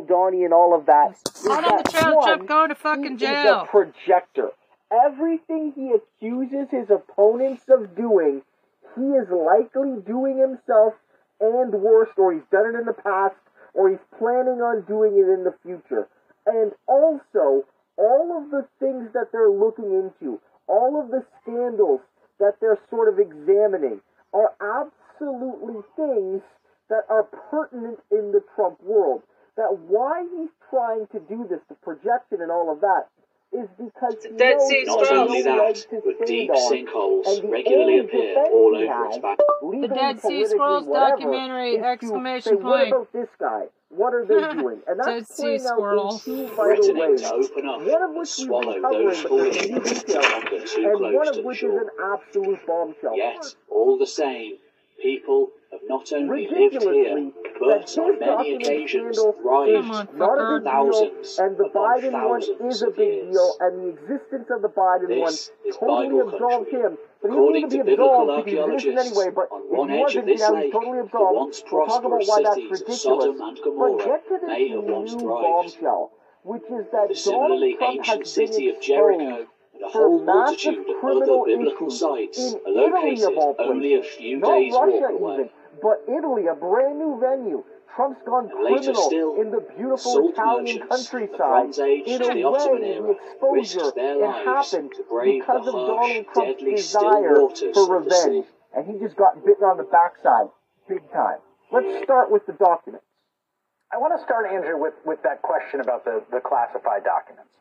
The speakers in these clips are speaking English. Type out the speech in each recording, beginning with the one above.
Donnie and all of that Hot on the that trail, one, going to fucking he is a projector. Everything he accuses his opponents of doing, he is likely doing himself and worse, or he's done it in the past, or he's planning on doing it in the future. And also, all of the things that they're looking into, all of the scandals that they're sort of examining, are absolutely things that are pertinent in the Trump world. That why he's trying to do this, the projection and all of that, is because he Dead knows Sea Not Scrolls. only that, to but deep sinkholes regularly appear all over has, its back. legally, Dead Sea Scrolls documentary, exclamation say, what point. about this guy? What are they doing? And Dead that's Sea playing out Squirrel. in two vital Threatening to open up One of and which we've swallow those but there's falling new into details, hunger too and one close of to the which is shore. an absolute bombshell. Yet, all the same, people have not only lived here, but on many occasions scandal thrived Come on, not a fucker. big deal, thousands and the upon Biden one is a big deal, and the existence of the Biden This one totally Bible absolves country. him. But he According doesn't to need to be biblical absolved because he's innocent archaeologists, anyway. But on one edge of wasn't, this now lake, totally the absolved. once We'll talk about prosperous why that's cities of ridiculous. Sodom and But Gomorrah get to this may have once new thrived. bombshell, which is that The Donald similarly Trump ancient has been city of exposed Jericho and a for whole multitude of other criminal biblical sites in are Italy located of all places. only a few Not days' Russia walk away. even, but Italy, a brand new venue. Trump's gone criminal still, in the beautiful Italian merchants of the countryside. In a the way, the exposure it happened because of Donald Trump's desire for of the sea. revenge, and he just got bitten on the backside, big time. Let's start with the documents. I want to start, Andrew, with, with that question about the, the classified documents.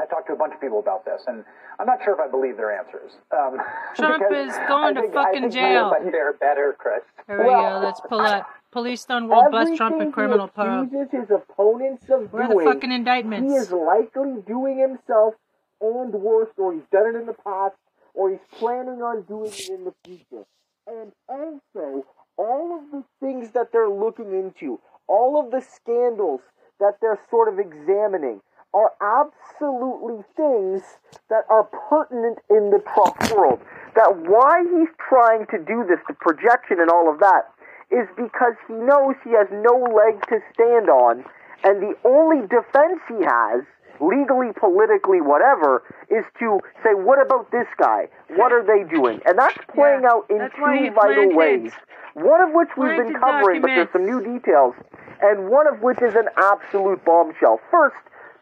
I talked to a bunch of people about this, and I'm not sure if I believe their answers. Um, Trump is going to think- I fucking jail. But they're better, Chris. Here we Well, go. Let's pull up. Police on World Bust Trump and criminal power. his opponents of Where are the doing, fucking he is likely doing himself and worse, or he's done it in the past, or he's planning on doing it in the future. And also, all of the things that they're looking into, all of the scandals that they're sort of examining, are absolutely things that are pertinent in the Trump world. That why he's trying to do this, the projection and all of that, is because he knows he has no leg to stand on, and the only defense he has, legally, politically, whatever, is to say, what about this guy? What are they doing? And that's playing Yeah, out in that's why he two vital ways. One of which we've been covering, but there's some new details, and one of which is an absolute bombshell. First,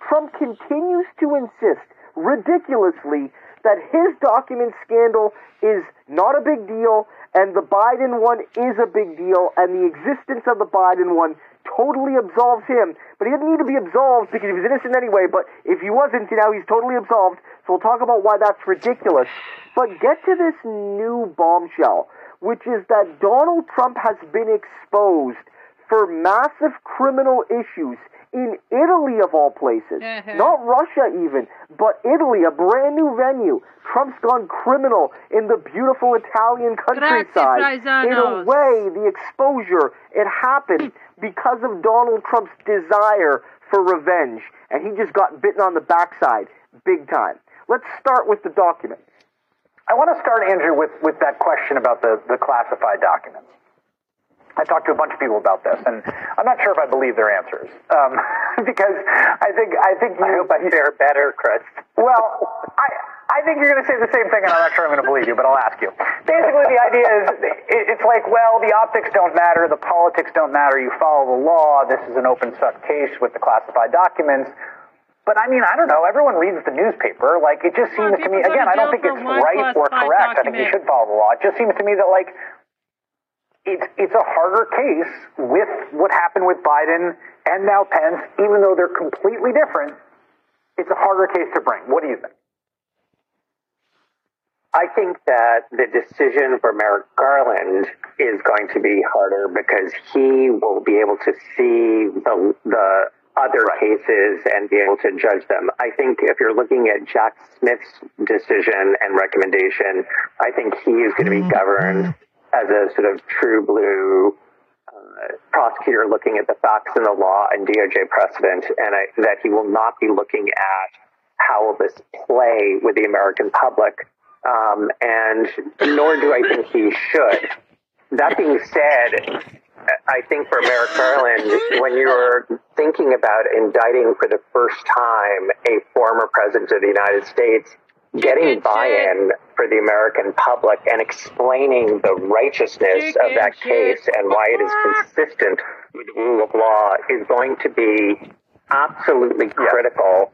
Trump continues to insist, ridiculously, that his document scandal is not a big deal, and the Biden one is a big deal, and the existence of the Biden one totally absolves him. But he didn't need to be absolved because he was innocent anyway. But if he wasn't, know, he's totally absolved. So we'll talk about why that's ridiculous. But get to this new bombshell, which is that Donald Trump has been exposed for massive criminal issues in Italy, of all places. Uh-huh. Not Russia, even, but Italy, a brand new venue. Trump's gone criminal in the beautiful Italian countryside. In a way, the exposure, it happened because of Donald Trump's desire for revenge. And he just got bitten on the backside, big time. Let's start with the document. I want to start, Andrew, with, with that question about the, the classified documents. I talked to a bunch of people about this, and I'm not sure if I believe their answers um, because I think I think you. I hope I fare better, Chris. Well, I I think you're going to say the same thing, and I'm not sure I'm going to believe you, but I'll ask you. Basically, the idea is it's like, well, the optics don't matter, the politics don't matter. You follow the law. This is an open suck case with the classified documents. But I mean, I don't know. Everyone reads the newspaper. Like, it just Come on, seems to me, people go to again, I don't think it's right or classified correct. I think you should follow the law. It just seems to me that, like, it's it's a harder case with what happened with Biden and now Pence, even though they're completely different. It's a harder case to bring. What do you think? I think that the decision for Merrick Garland is going to be harder because he will be able to see the the other cases and be able to judge them. I think if you're looking at Jack Smith's decision and recommendation, I think he is going to be mm-hmm. governed as a sort of true blue uh, prosecutor looking at the facts and the law and DOJ precedent, and I, that he will not be looking at how will this play with the American public, um, and nor do I think he should. That being said, I think for Merrick Garland, when you're thinking about indicting for the first time a former president of the United States, getting buy-in for the American public and explaining the righteousness of that case and why it is consistent with the rule of law is going to be absolutely critical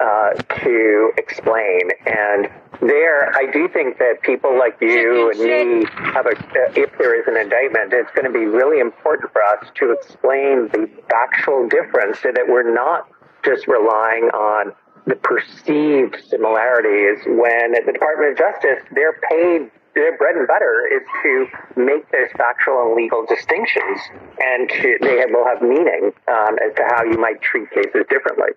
uh, to explain. And there, I do think that people like you and me have a, uh, if there is an indictment, it's going to be really important for us to explain the factual difference so that we're not just relying on the perceived similarities when at the Department of Justice, they're paid their bread and butter is to make those factual and legal distinctions, and to, they will have meaning um, as to how you might treat cases differently.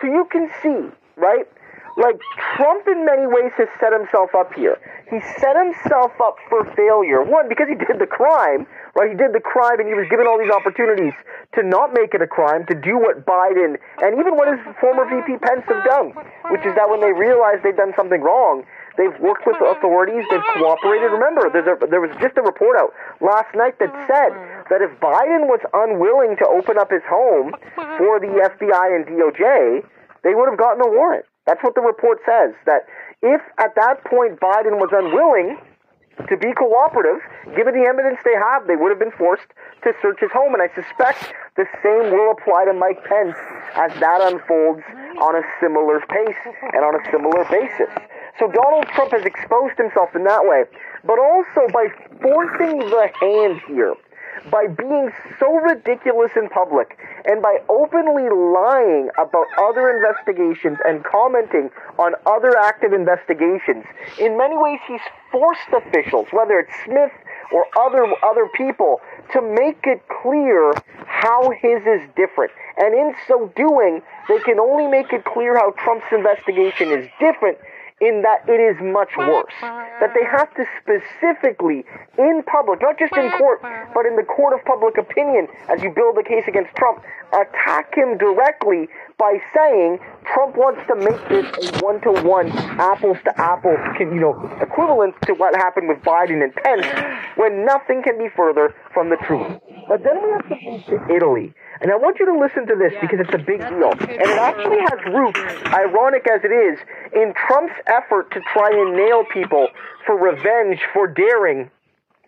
So you can see, right? Like Trump in many ways has set himself up here. He set himself up for failure. One, because he did the crime, right? He did the crime and he was given all these opportunities to not make it a crime, to do what Biden and even what his former VP Pence have done, which is that when they realize they've done something wrong, they've worked with the authorities, they've cooperated. Remember, a, there was just a report out last night that said that if Biden was unwilling to open up his home for the FBI and DOJ, they would have gotten a warrant. That's what the report says. That if at that point Biden was unwilling to be cooperative, given the evidence they have, they would have been forced to search his home. And I suspect the same will apply to Mike Pence as that unfolds on a similar pace and on a similar basis. So Donald Trump has exposed himself in that way, but also by forcing the hand here by being so ridiculous in public and by openly lying about other investigations and commenting on other active investigations. In many ways, he's forced officials, whether it's Smith or other other people, to make it clear how his is different. And in so doing, they can only make it clear how Trump's investigation is different in that it is much worse. That they have to specifically, in public, not just in court, but in the court of public opinion, as you build a case against Trump, attack him directly by saying Trump wants to make this a one-to-one, apples-to-apples, you know, equivalent to what happened with Biden and Pence, when nothing can be further from the truth. But then we have to move to Italy. And I want you to listen to this because it's a big deal. And it actually has roots, ironic as it is, in Trump's effort to try and nail people for revenge for daring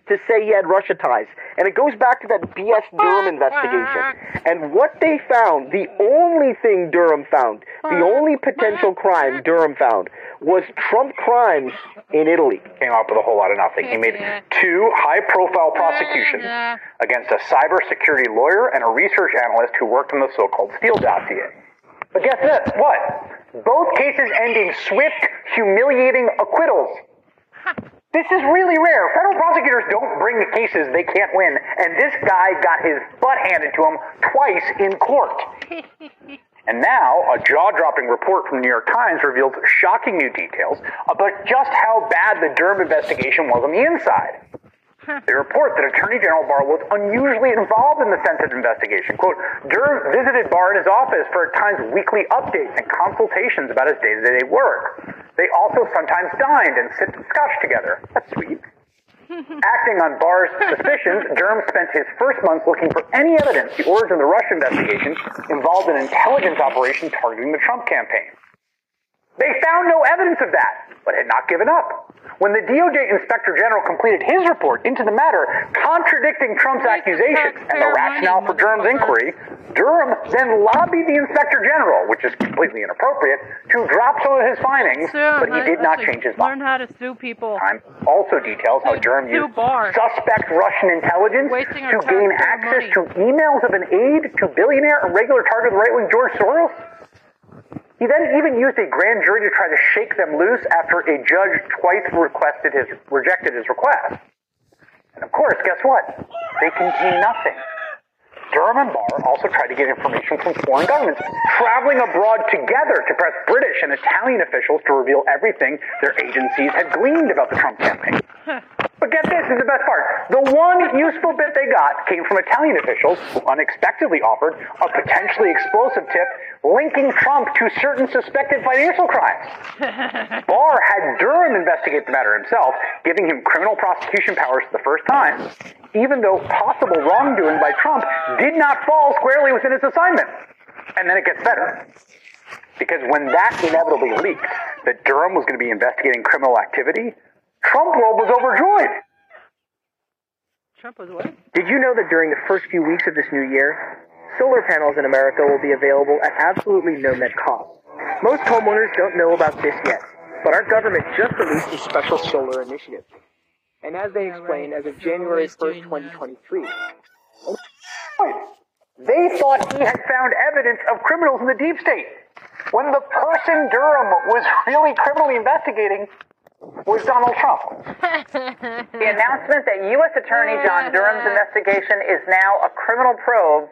to say he had Russia ties. And it goes back to that BS Durham investigation. And what they found, the only thing Durham found, the only potential crime Durham found, was Trump crimes in Italy. Came up with a whole lot of nothing. He made two high profile prosecutions against a cybersecurity lawyer and a research analyst who worked on the so called Steele dossier. But guess this what? Both cases end in swift, humiliating acquittals. This is really rare. Federal prosecutors don't bring the cases they can't win, and this guy got his butt handed to him twice in court. And now, a jaw dropping report from the New York Times reveals shocking new details about just how bad the Durham investigation was on the inside. They report that Attorney General Barr was unusually involved in the Senate investigation. Quote, Durham visited Barr in his office for at times weekly updates and consultations about his day to day work. They also sometimes dined and sipped scotch together. That's sweet. Acting on Barr's suspicions, Durham spent his first months looking for any evidence the origin of the Russia investigation involved an intelligence operation targeting the Trump campaign. They found no evidence of that, but had not given up. When the DOJ Inspector General completed his report into the matter, contradicting Trump's accusations and the rationale for Durham's inquiry, Durham then lobbied the Inspector General, which is completely inappropriate, to drop some of his findings, but he did not change his mind. Learn how to sue people. Time also details how Durham used suspect Russian intelligence to gain access to emails of an aide to billionaire and regular target of the right wing George Soros. He then even used a grand jury to try to shake them loose after a judge twice requested his rejected his request. And of course, guess what? They contain nothing. Durham and Barr also tried to get information from foreign governments, traveling abroad together to press British and Italian officials to reveal everything their agencies had gleaned about the Trump campaign. But get this is the best part. The one useful bit they got came from Italian officials who unexpectedly offered a potentially explosive tip linking Trump to certain suspected financial crimes. Barr had Durham investigate the matter himself, giving him criminal prosecution powers for the first time, even though possible wrongdoing by Trump did not fall squarely within his assignment. And then it gets better. Because when that inevitably leaked that Durham was going to be investigating criminal activity, Trump world was overjoyed. Trump was what? Did you know that during the first few weeks of this new year, solar panels in America will be available at absolutely no net cost? Most homeowners don't know about this yet, but our government just released a special solar initiative. And as they explained, as of January 1st, 2023, They thought he had found evidence of criminals in the deep state. When the person Durham was really criminally investigating was Donald Trump. the announcement that U.S. Attorney John Durham's investigation is now a criminal probe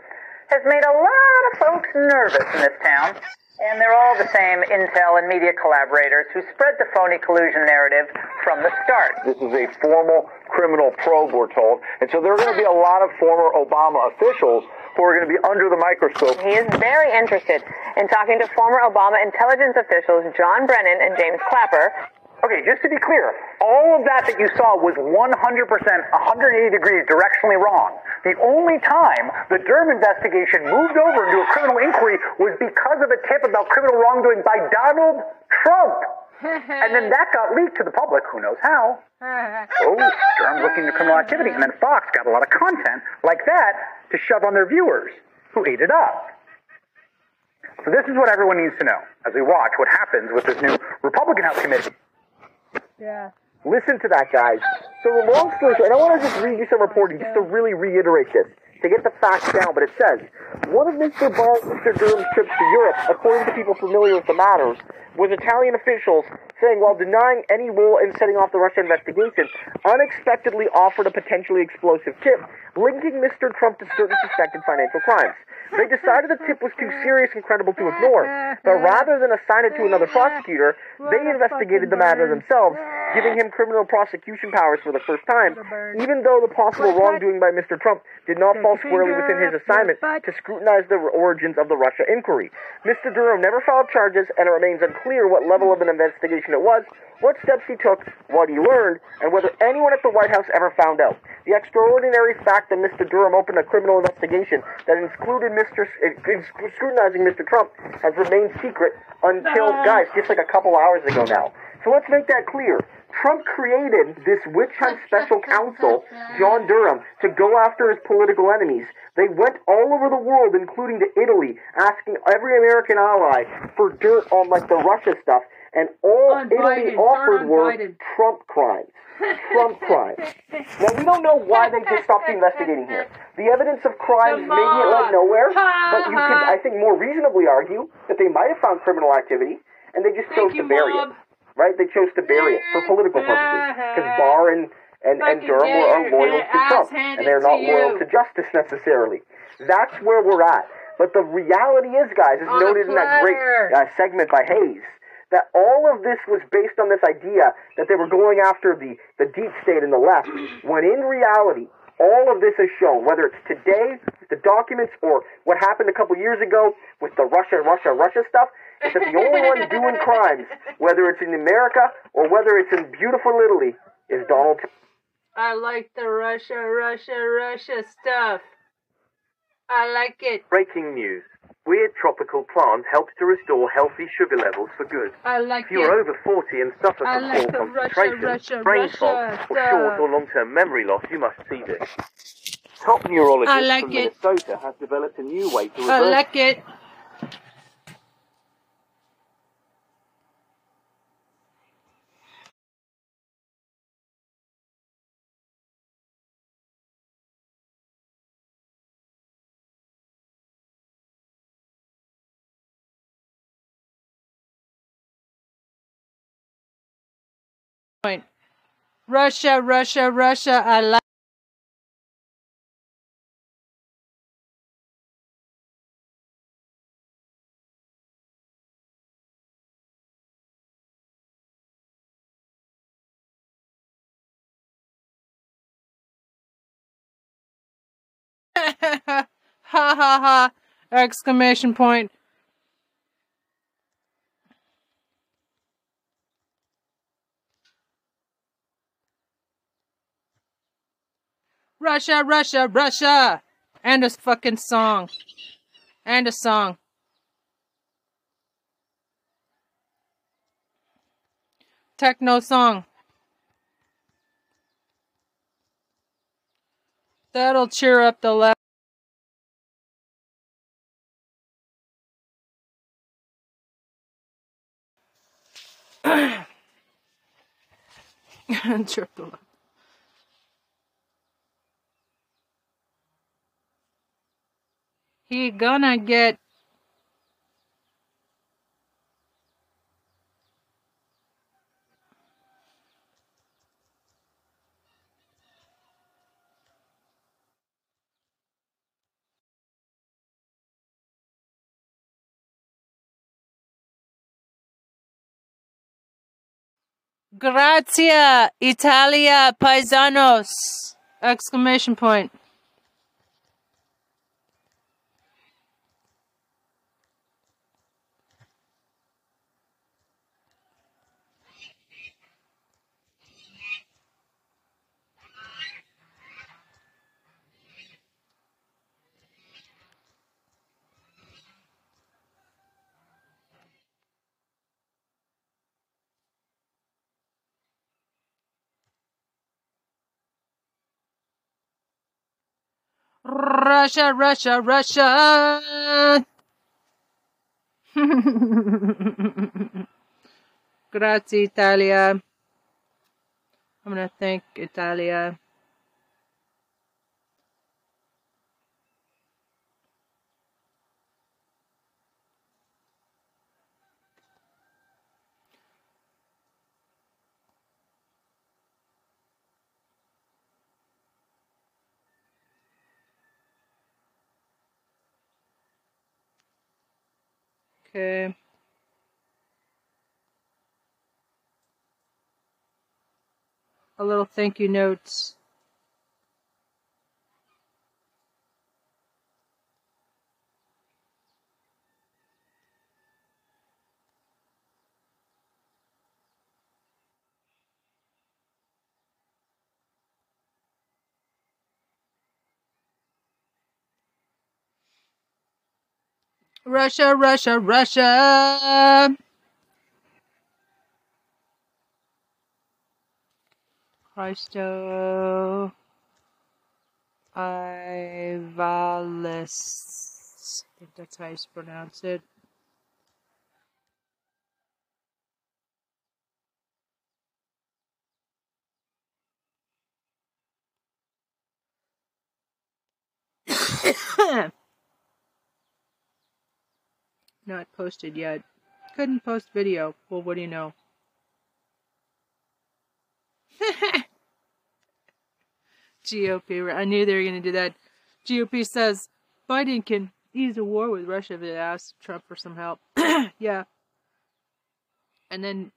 has made a lot of folks nervous in this town. And they're all the same intel and media collaborators who spread the phony collusion narrative from the start. This is a formal criminal probe, we're told. And so there are going to be a lot of former Obama officials who are going to be under the microscope. He is very interested in talking to former Obama intelligence officials John Brennan and James Clapper. Okay, just to be clear, all of that that you saw was 100%, 180 degrees directionally wrong. The only time the Durham investigation moved over into a criminal inquiry was because of a tip about criminal wrongdoing by Donald Trump. and then that got leaked to the public, who knows how. Oh, Durham looking into criminal activity. And then Fox got a lot of content like that to shove on their viewers, who ate it up. So this is what everyone needs to know as we watch what happens with this new Republican House committee. Yeah. Listen to that, guys. So the long story short, and I want to just read you some reporting just to really reiterate this, to get the facts down, but it says, one of Mr. Barr Mr. Durham's trips to Europe, according to people familiar with the matters, was Italian officials saying while denying any role in setting off the Russia investigation, unexpectedly offered a potentially explosive tip linking Mr. Trump to certain suspected financial crimes. They decided the tip was too serious and credible to ignore, but rather than assign it to another prosecutor, they investigated the matter themselves, giving him criminal prosecution powers for the first time, even though the possible wrongdoing by Mr. Trump did not fall squarely within his assignment to scrutinize the origins of the Russia inquiry. Mr. Durham never filed charges, and it remains unclear what level of an investigation it was, what steps he took, what he learned, and whether anyone at the White House ever found out. The extraordinary fact that Mr. Durham opened a criminal investigation that included Mr. Uh, scrutinizing Mr. Trump has remained secret until, guys, just like a couple hours ago now. So let's make that clear. Trump created this witch hunt special counsel, John Durham, to go after his political enemies. They went all over the world, including to Italy, asking every American ally for dirt on like the Russia stuff, and all On Italy offered were Trump crimes. Trump crimes. Now we don't know why they just stopped investigating here. The evidence of crimes maybe it led nowhere, but you could. I think, more reasonably argue that they might have found criminal activity, and they just chose Thank to you, bury it. Right? They chose to bury it for political purposes because Barr and and, and Durham are loyal to Trump, and they're to not loyal you. to justice necessarily. That's where we're at. But the reality is, guys, as noted in that great uh, segment by Hayes, that all of this was based on this idea that they were going after the, the deep state and the left, when in reality, all of this is shown, whether it's today, the documents, or what happened a couple years ago with the Russia, Russia, Russia stuff, is that the only one doing crimes, whether it's in America or whether it's in beautiful Italy, is Donald Trump. I like the Russia, Russia, Russia stuff. I like it. Breaking news. Weird tropical plant helps to restore healthy sugar levels for good. I like If you are it. over 40 and suffer I from like poor the concentration, Russia, brain Russia fog, or short or long-term memory loss, you must see this. Top neurologist I like from it. Minnesota has developed a new way to I like it. point. Russia, Russia, Russia, I like. ha ha ha! Exclamation point. Russia, Russia, Russia! And a fucking song. And a song. Techno song. That'll cheer up the left. cheer up the left. He gonna get Grazie, Italia, paisanos! Exclamation point. Russia, Russia, Russia. Grazie, Italia. I'm gonna thank Italia. A little thank you notes. Russia, Russia, Russia. Christo Ivalis. I think that's how you pronounce it. Not posted yet. Couldn't post video. Well, what do you know? GOP. I knew they were going to do that. GOP says Biden can ease a war with Russia if they asks Trump for some help. yeah. And then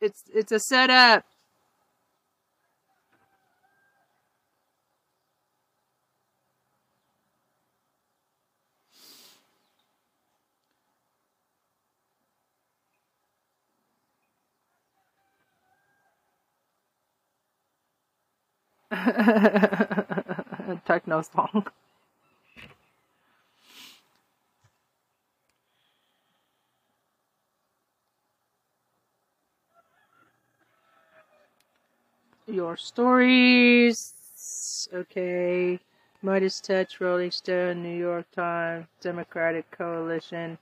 it's it's a setup. Techno song. Your stories. Okay. Midas Touch, Rolling Stone, New York Times, Democratic Coalition.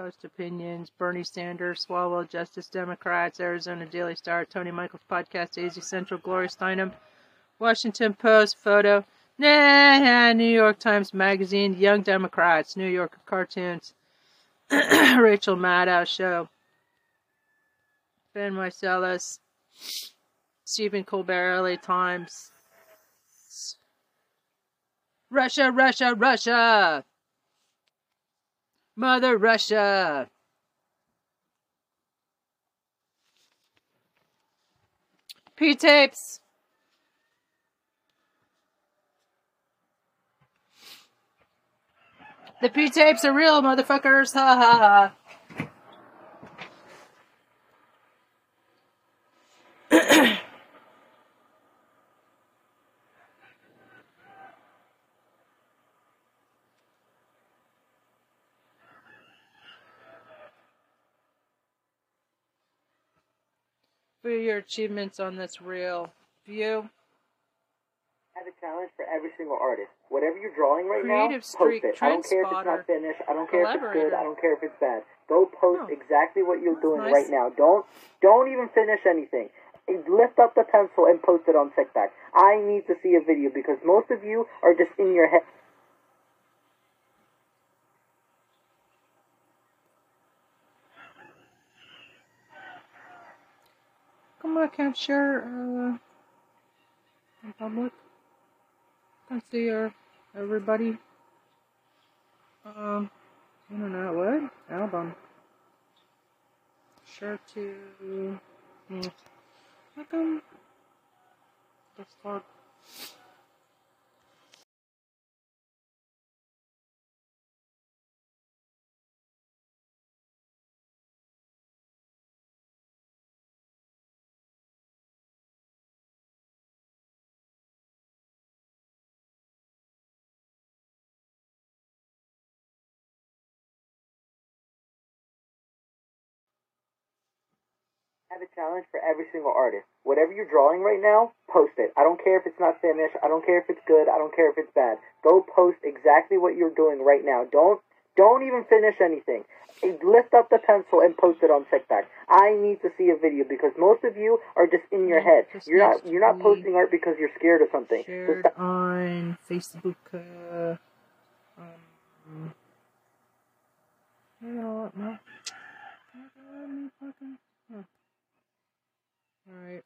Post Opinions, Bernie Sanders, Swalwell Justice Democrats, Arizona Daily Star, Tony Michaels Podcast, AZ Central, Gloria Steinem, Washington Post, Photo, nah, New York Times Magazine, Young Democrats, New York Cartoons, Rachel Maddow Show, Ben Meiselas, Stephen Colbert, LA Times, Russia, Russia, Russia! Mother Russia! P-tapes! The P-tapes are real, motherfuckers! Ha ha ha! For your achievements on this real view. I have a challenge for every single artist. Whatever you're drawing right Creative now, Street post it. I don't care if it's not finished. I don't care if it's good. I don't care if it's bad. Go post Oh. exactly what you're doing nice. right now. Don't don't even finish anything. Lift up the pencil and post it on TikTok. I need to see a video because most of you are just in your head. On, can't share uh, in public. Can't see your everybody. Um, internet what album? Share to. Hmm. How come? That's hard. Have a challenge for every single artist. Whatever you're drawing right now, post it. I don't care if it's not finished. I don't care if it's good. I don't care if it's bad. Go post exactly what you're doing right now. Don't don't even finish anything. Lift up the pencil and post it on TikTok. I need to see a video because most of you are just in your head. You're not you're not posting art because you're scared of something. So Shared stop- on Facebook. Uh, um, you know what? No. Alright.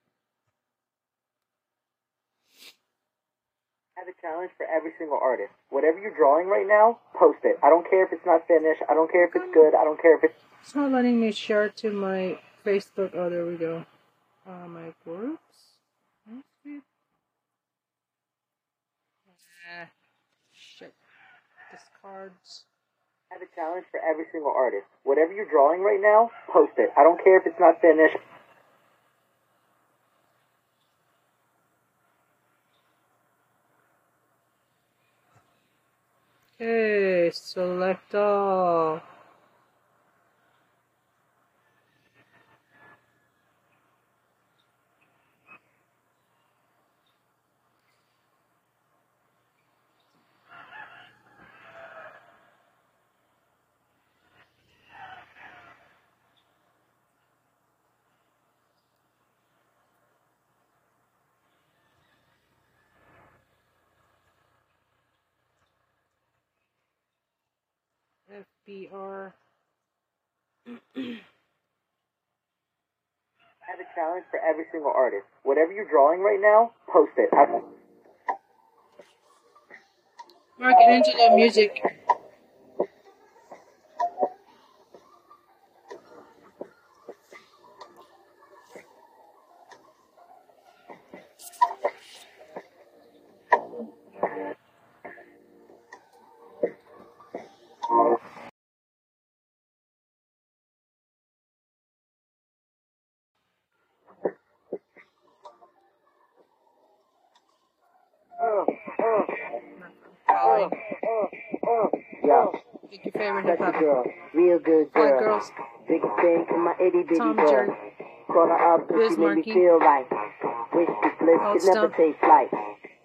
I have a challenge for every single artist. Whatever you're drawing right now, post it. I don't care if it's not finished. I don't care if it's good. I don't care if it's It's not letting me share to my Facebook. Oh, there we go. Uh, my groups. Ah, shit. Discards. I have a challenge for every single artist. Whatever you're drawing right now, post it. I don't care if it's not finished. Okay, select all. FBR. I have a challenge for every single artist. Whatever you're drawing right now, post it. Mark Angelo Music. Following. Yo, Pick your favorite hip that's a girl. Real good White girl. girls. Biggest thing in my itty bitty Tom girl. Jerry. Call her up Biz she made me feel right. Wish this bliss could never take flight.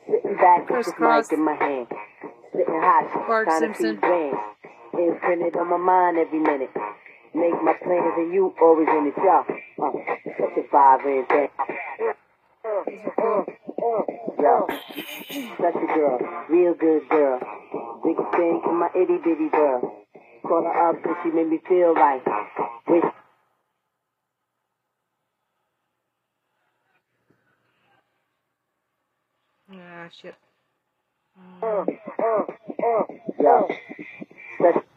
Sitting back with this mic in my hand. Sitting hot, Bart trying Simpson. to see grand. Imprinted on my mind every minute. Make my plans and you always in the job. Uh, such a five and ten. Yo, such a girl, real good girl. Biggest thing in my itty bitty girl. Call her up and she made me feel right. Wish Ah, shit. Yo, such Yo,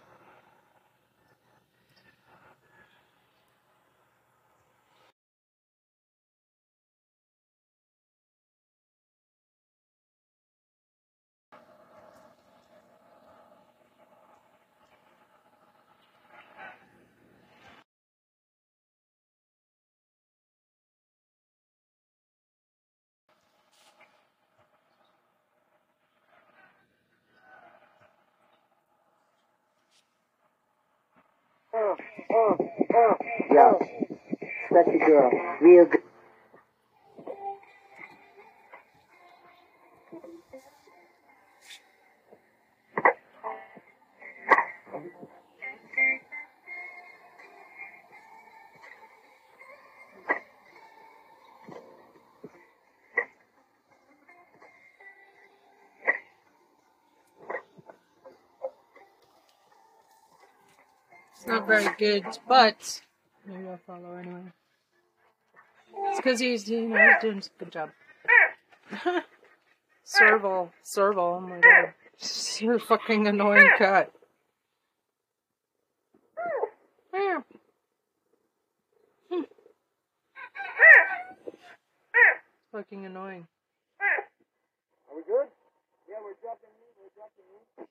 girl, real good. It's not very good, but maybe I'll follow anyway. It's because he's, you know, he's doing a good job. Serval, Serval, oh my god. You're a fucking annoying cat. Meow. Hmm. Fucking annoying. Are we good? Yeah, we're jumping in. We're jumping in.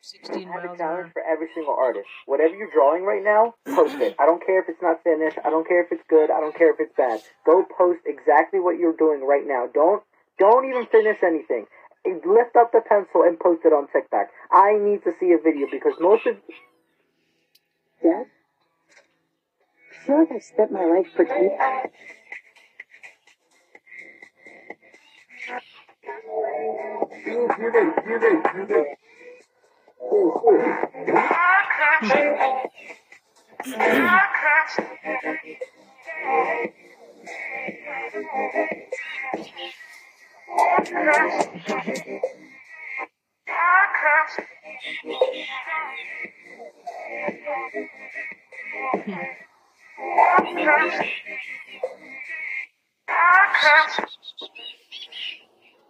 16 I have a miles an challenge for every single artist. Whatever you're drawing right now, post it. I don't care if it's not finished. I don't care if it's good. I don't care if it's bad. Go post exactly what you're doing right now. Don't don't even finish anything. Lift up the pencil and post it on TikTok. I need to see a video because most of Dad? I feel like I've spent my life pretending.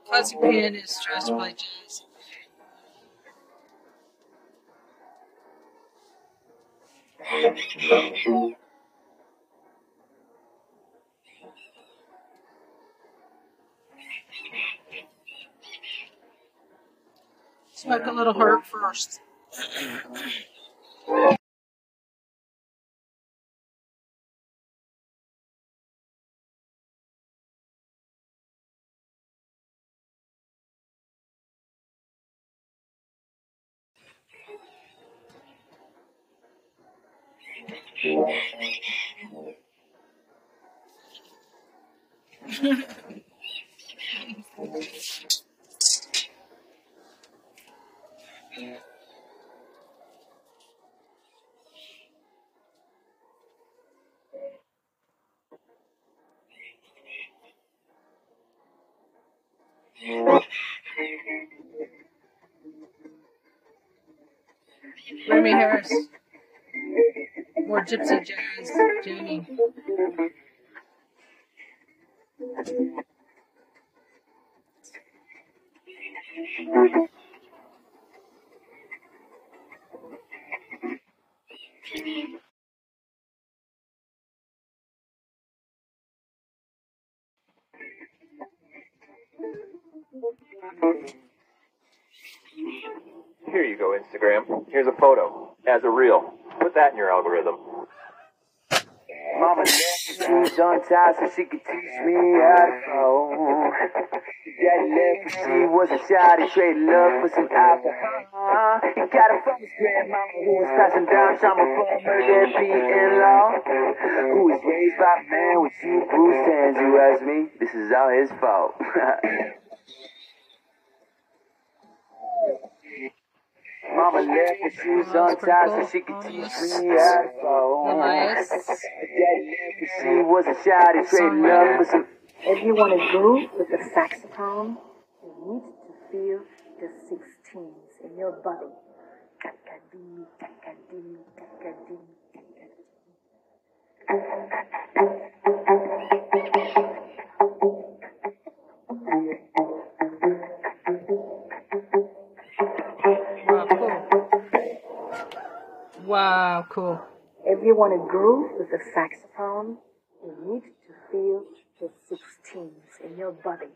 Classic pianist to play jazz. Smoke a little herb first. Remy Harris. More gypsy jazz. Here you go, Instagram. Here's a photo as a reel. Put that in your algorithm. Mama left her shoes untied so she could teach me how to fold. Daddy left her, she was a child, he traded love for some alcohol. He got it from his grandmama who was passing down trauma from her deadbeat-in-law. Who was raised by a man with two bruised hands, you ask me? This is all his fault. Mama left her shoes untied so she could teach me how to fold. Elias. Daddy left her, she was a child, he traded love for some If you want to groove with the saxophone, you need to feel the 16s in your body. Wow, cool. If you want to groove with the saxophone, you need to feel the 16s in your body.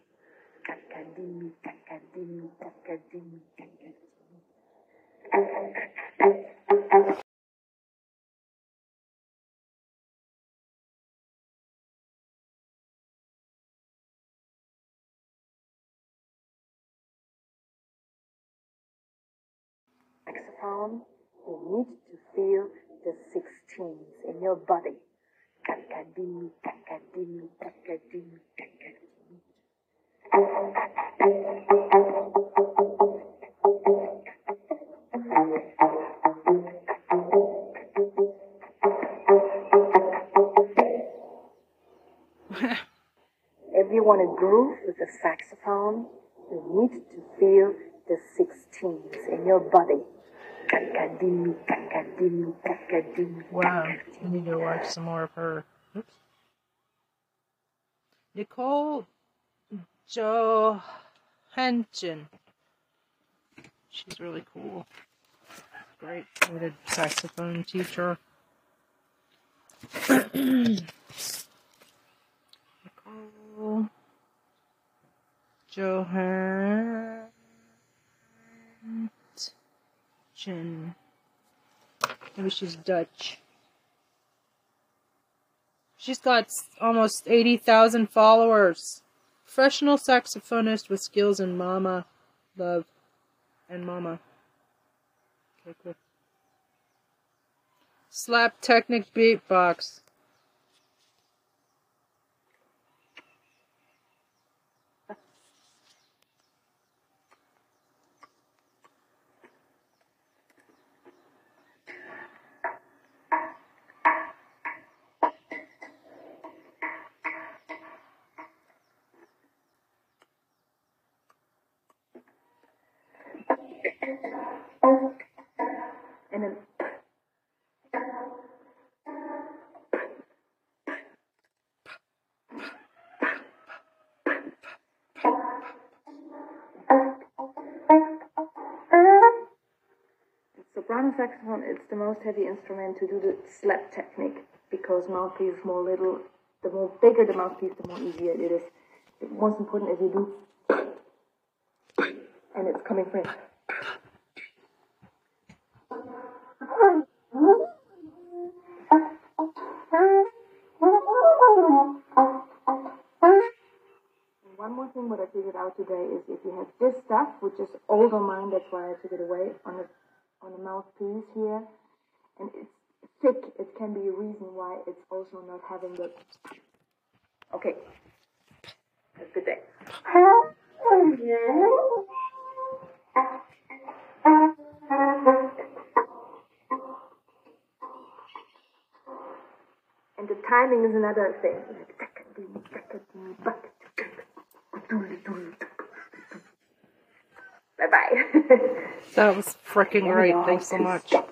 Saxophone, you need to feel the sixteens in your body. Kakadimi, kakadimi, kakadimi, kakadimi. If you want to groove with the saxophone, you need to feel the sixteens in your body. Wow. I need to watch some more of her. Oops. Nicole Johansson. She's really cool. Great. Noted saxophone teacher. Nicole Johansson. Maybe she's Dutch. She's got almost 80,000 followers. Professional saxophonist with skills in Mama, Love, and Mama. Okay, cool. Slap Technic Beatbox. Soprano saxophone it's the most heavy instrument to do the slap technique because mouthpiece is more little the more bigger the mouthpiece the more easier it is. The most important is you do and it's coming from one more thing what I figured out today is if you have this stuff, which is old on mine, that's why I took it away, on the on the mouthpiece here, and it's thick, it can be a reason why it's also not having the Okay. Have a good day. And the timing is another thing. Bye. That was freaking great. Thanks so much.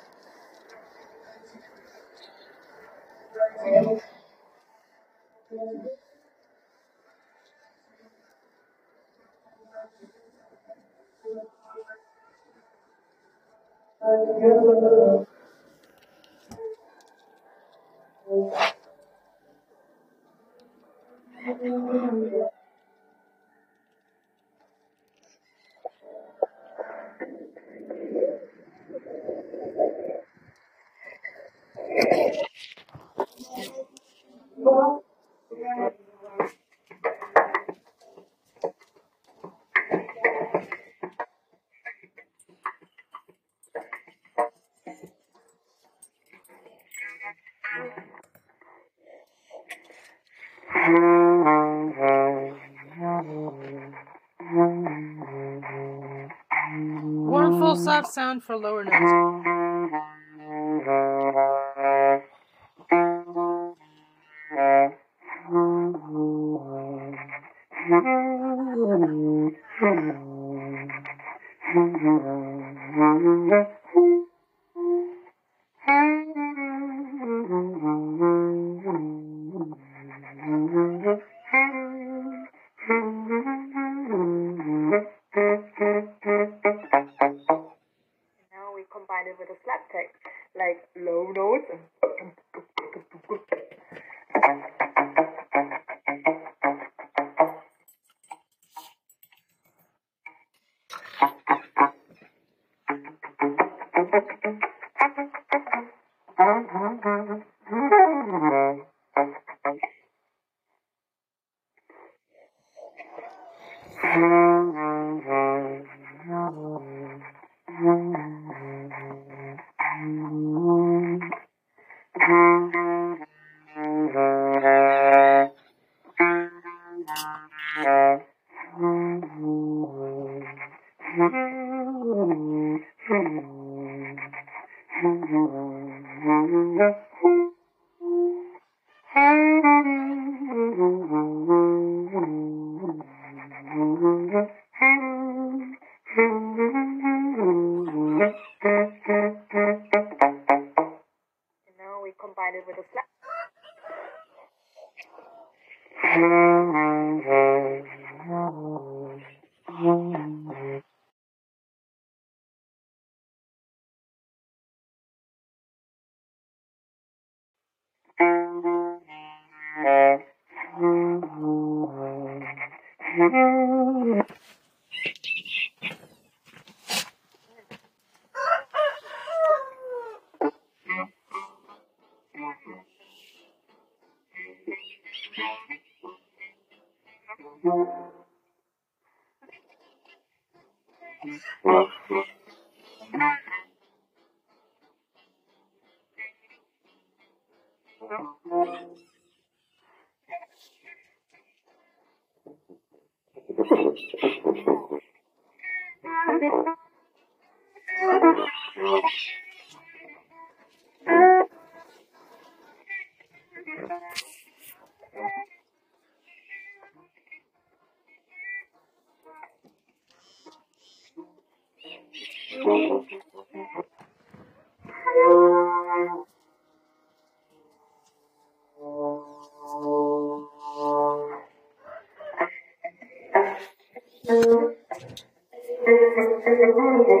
sound for lower notes. independent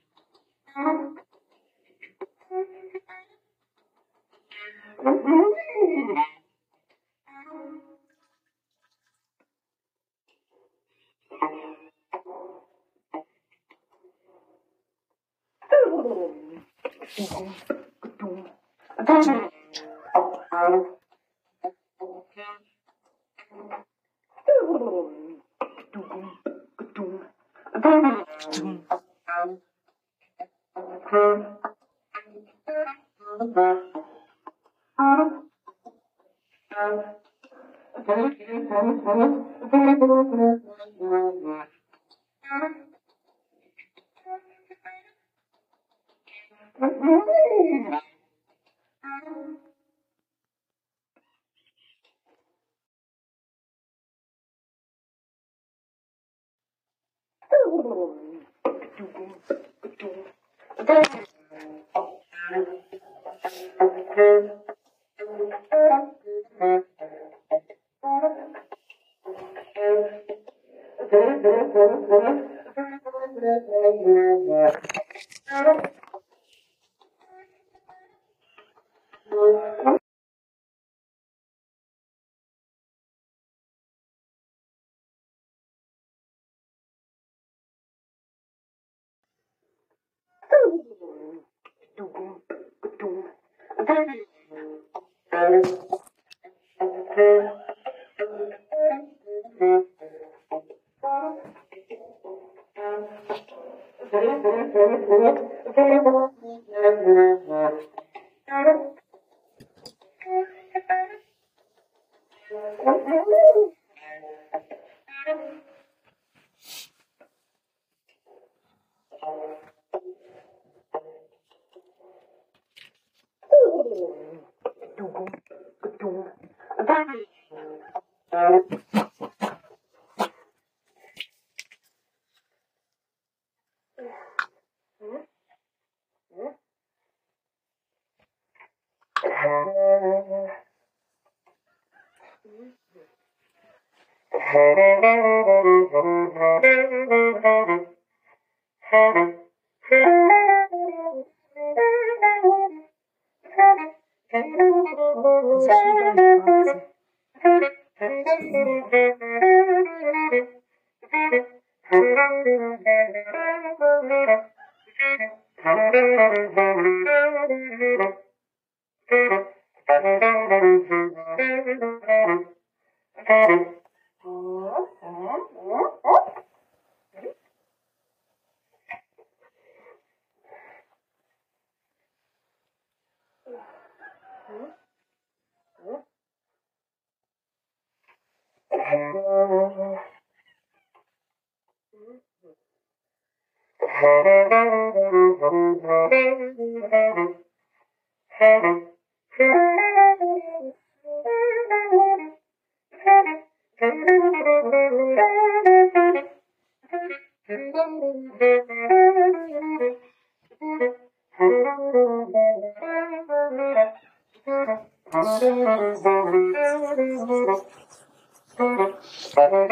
嗯。Dale.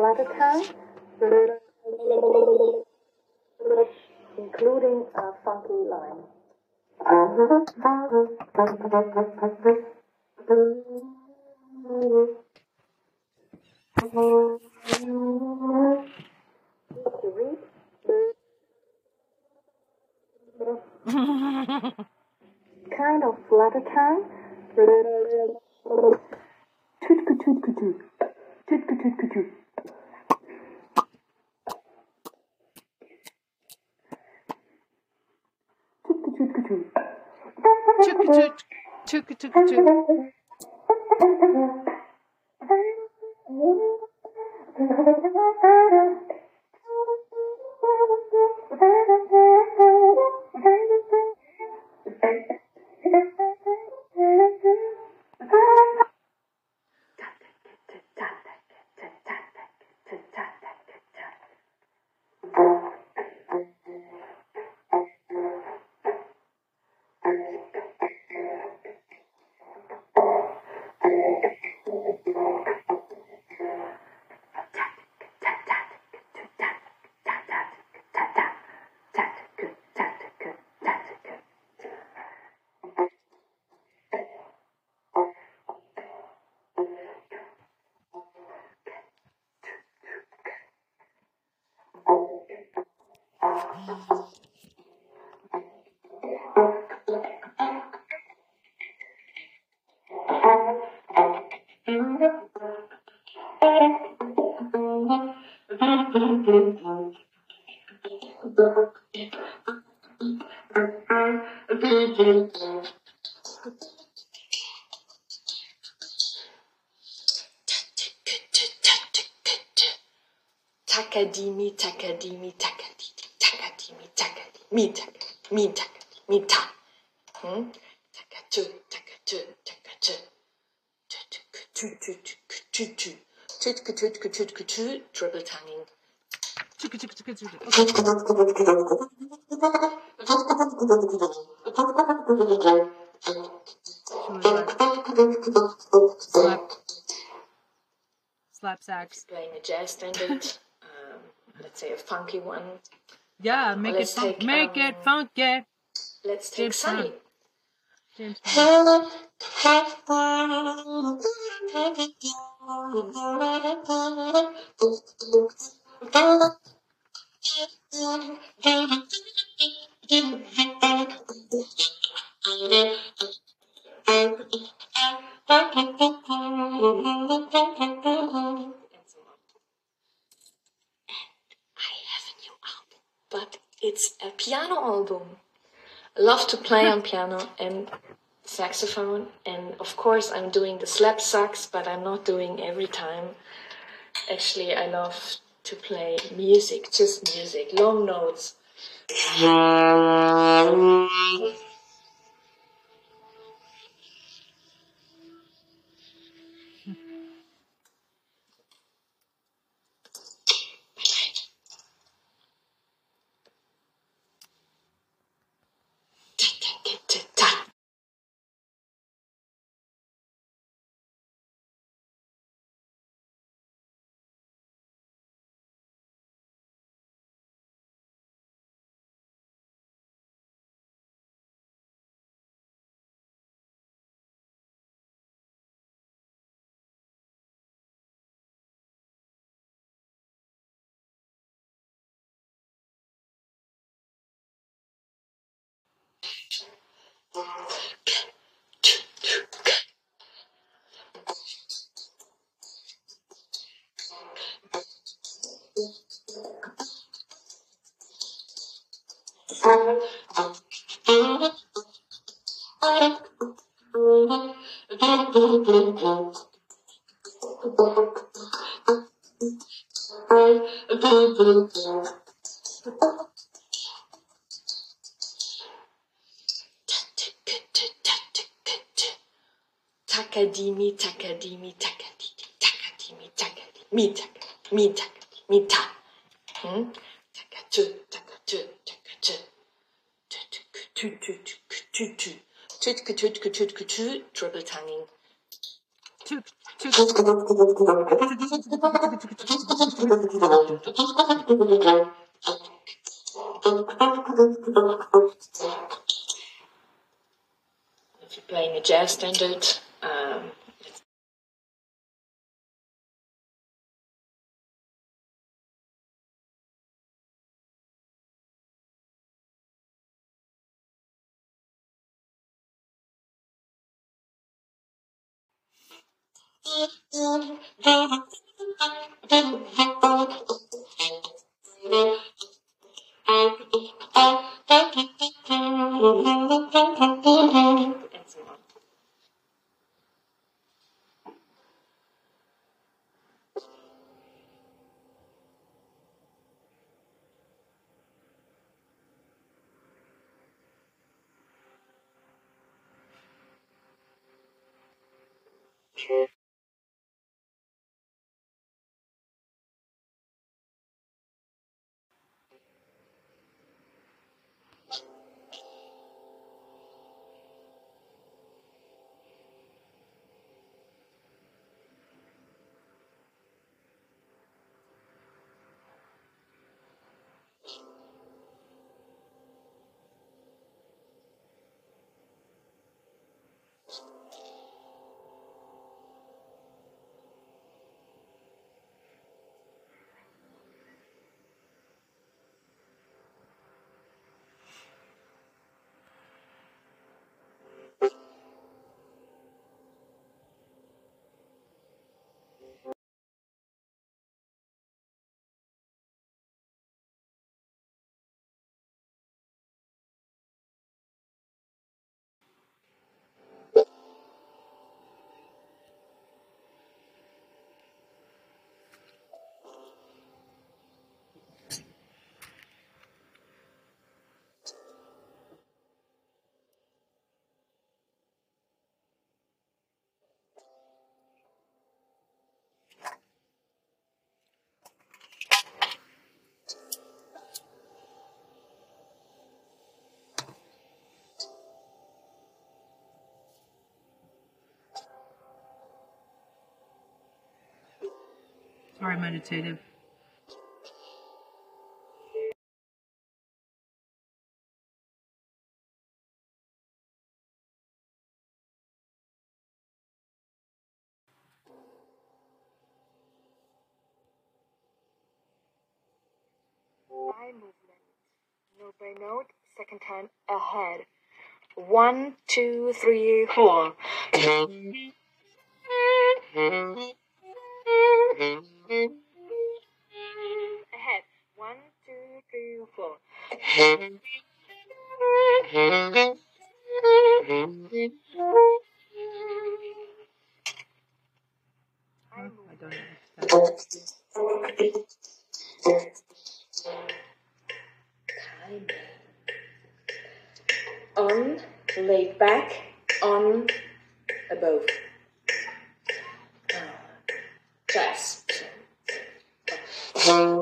melodica, including a funky line. hanging. Chicka, chicka, chicka, chicka. Slap. Slap sax. Playing a jazz standard. um, let's say a funky one. Yeah, make it funky. make um, it funky. Let's take James Sunny. James but it's a piano album. I love to play on piano and saxophone, and of course, I'm doing the slap sax, but I'm not doing every time. Actually, I love to play music, just music, long notes. Takadimi, takadimi, takadimi, takadimi, ta. Me ta. Hmm? Takatu, takatu, takatu. Triple tonguing. If you're playing a jazz standard, um, and so on. Very meditative. Eye movement. Note by note, second time ahead. One, two, three, four. Ahead. One, two, three, four. I don't understand. On, laid back, on, above. Uh, Jazz. On,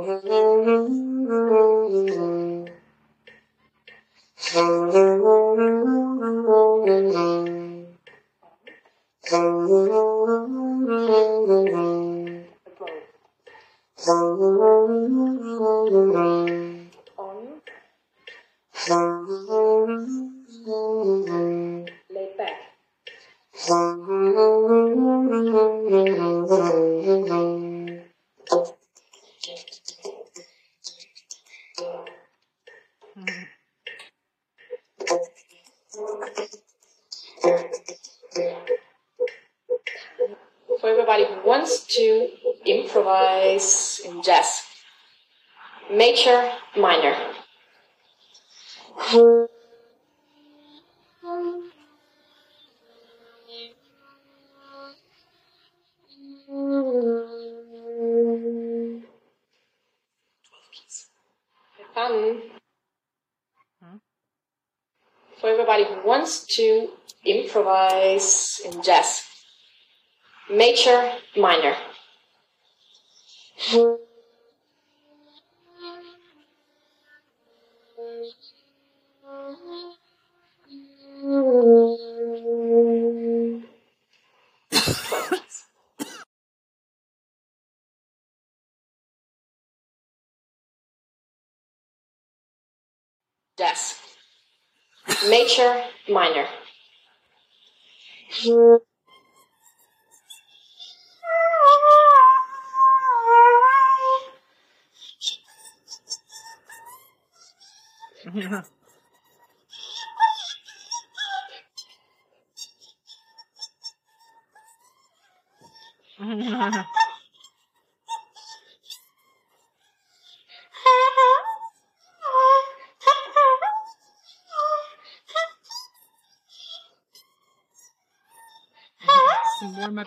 major, minor. Jazz. Major, minor. Yeah. Some warm up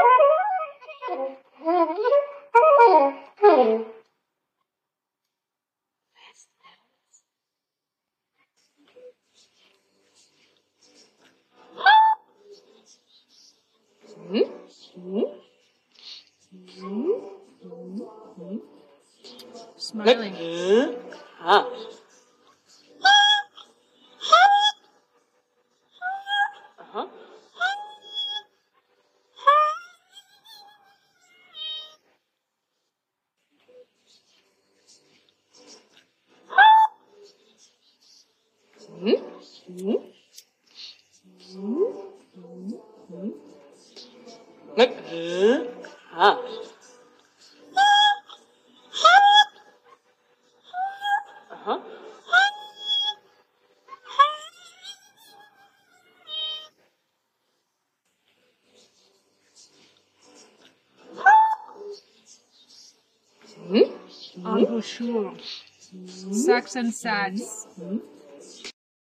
Sex and sads.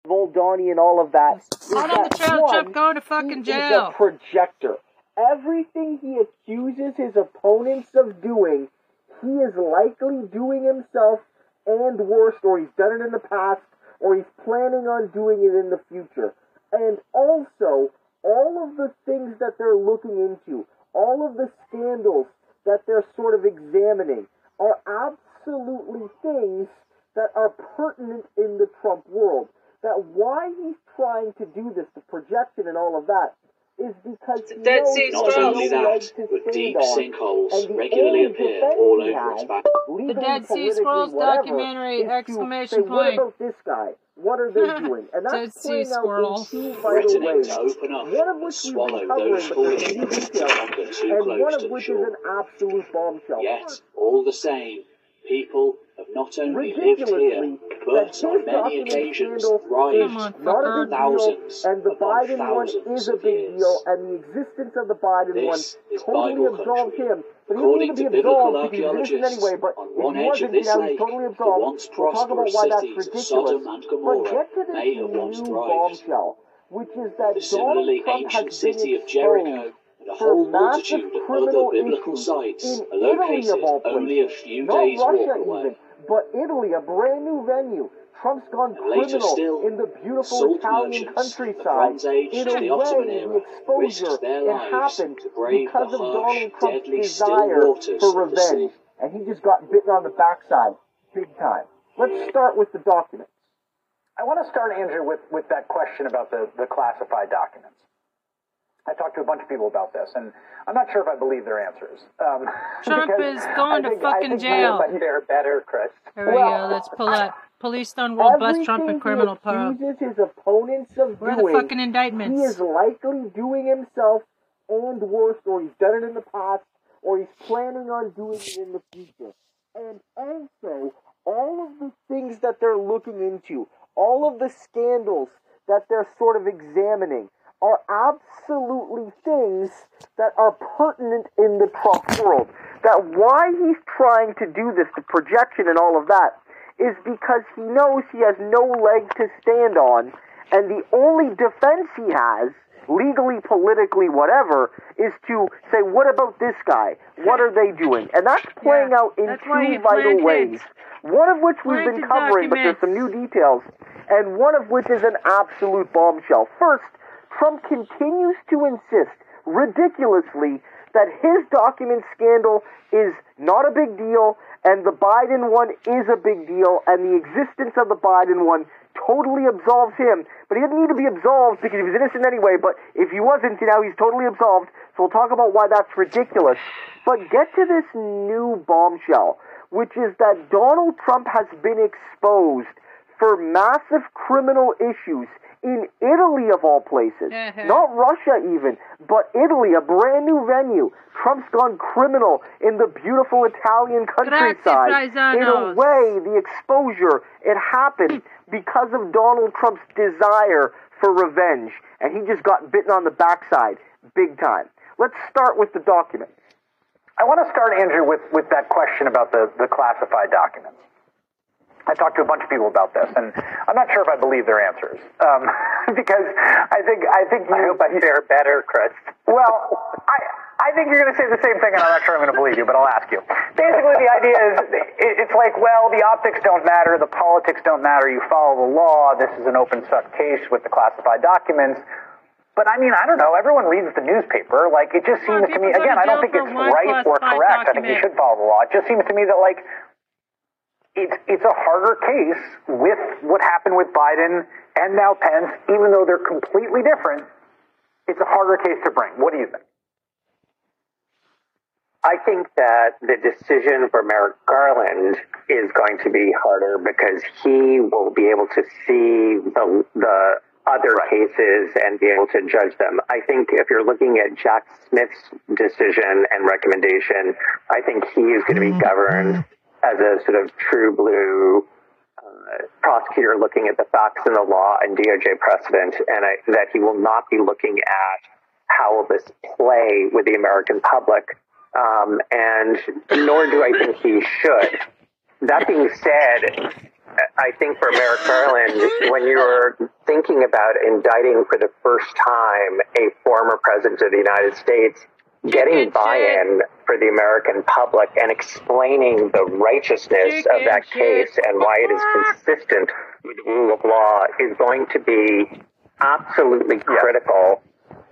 Voldani and all of that. Out on the trail, Chip, going to fucking jail. a projector. Everything he accuses his opponents of doing, he is likely doing himself and worse, or he's done it in the past, or he's planning on doing it in the future. And also, all of the things that they're looking into, all of the scandals that they're sort of examining, are absolutely things that are pertinent in the Trump world. That why he's trying to do this, the projection and all of that, is because he Dead knows Sea Not only that, but deep sinkholes the regularly appear all over its has, back. legally, Dead Sea Scrolls documentary, exclamation say, what point. about this guy? What are they doing? And Dead that's Sea playing out Squirrels. in Threatening to open up One of and which we've swallow those covering, but there's fallen new infants details, that wander too and close one to of the which is shore. an absolute bombshell. Yet, all the same, people have not only lived here, but on many occasions thrived not a fucker. big deal, thousands and the Biden one thousands is a big deal, and the existence of the Biden This one totally Bible country. him. But he According doesn't to be biblical because he's innocent archaeologists, anyway. But on one he edge of this now lake, totally the absolved. once We'll talk about why that's cities of ridiculous. Sodom and Gomorrah get to this may have once new thrived. bombshell, which is that The similarly Trump ancient city of Jericho and a whole multitude of other biblical sites are located only a few days' walk away. Even, but Italy, a brand new venue. Trump's gone criminal still, in the beautiful Italian merchants from the countryside. Age In a the way, Ottoman the exposure risked it happened to brave because the of harsh, Donald Trump's desire for of the sea. revenge, and he just got bitten on the backside, big time. Let's start with the documents. I want to start, Andrew, with, with that question about the, the classified documents. I talked to a bunch of people about this, and I'm not sure if I believe their answers. Um, Trump is going to think- I fucking jail. But they're better, Chris. Here we Well, go. Let's pull up. Police Stonewall bust Trump in criminal probe. his opponents of Where are the doing, fucking he is likely doing himself and worse, or he's done it in the past, or he's planning on doing it in the future. And also, all of the things that they're looking into, all of the scandals that they're sort of examining, are absolutely things that are pertinent in the Trump world. That why he's trying to do this, the projection and all of that, is because he knows he has no leg to stand on, and the only defense he has, legally, politically, whatever, is to say, what about this guy? What are they doing? And that's playing Yeah, out in that's why he two vital ways. One of which we've been covering, but there's some new details, and one of which is an absolute bombshell. First, Trump continues to insist, ridiculously, that his document scandal is not a big deal, and the Biden one is a big deal, and the existence of the Biden one totally absolves him. But he didn't need to be absolved because he was innocent anyway, but if he wasn't, now he's totally absolved. So we'll talk about why that's ridiculous. But get to this new bombshell, which is that Donald Trump has been exposed for massive criminal issues in Italy, of all places. Uh-huh. Not Russia, even, but Italy, a brand new venue. Trump's gone criminal in the beautiful Italian countryside. In a way, the exposure, it happened because of Donald Trump's desire for revenge. And he just got bitten on the backside, big time. Let's start with the document. I want to start, Andrew, with, with that question about the, the classified documents. I talked to a bunch of people about this, and I'm not sure if I believe their answers um, because I think I think you. I hope I fare better, Chris. Well, I I think you're going to say the same thing, and I'm not sure I'm going to believe you, but I'll ask you. Basically, the idea is it's like, well, the optics don't matter, the politics don't matter. You follow the law. This is an open suck case with the classified documents. But I mean, I don't know. Everyone reads the newspaper. Like, it just Come on, seems to me. people go to Again, I don't think it's right or classified correct. I think you should follow the law. It just seems to me that like it's it's a harder case with what happened with Biden and now Pence, even though they're completely different. It's a harder case to bring. What do you think? I think that the decision for Merrick Garland is going to be harder because he will be able to see the the other cases and be able to judge them. I think if you're looking at Jack Smith's decision and recommendation, I think he is going to be mm-hmm. governed as a sort of true blue uh, prosecutor looking at the facts and the law and DOJ precedent, and I, that he will not be looking at how will this play with the American public, um, and nor do I think he should. That being said, I think for Merrick Garland, when you're thinking about indicting for the first time a former president of the United States, getting buy-in for the American public and explaining the righteousness of that case and why it is consistent with the rule of law is going to be absolutely critical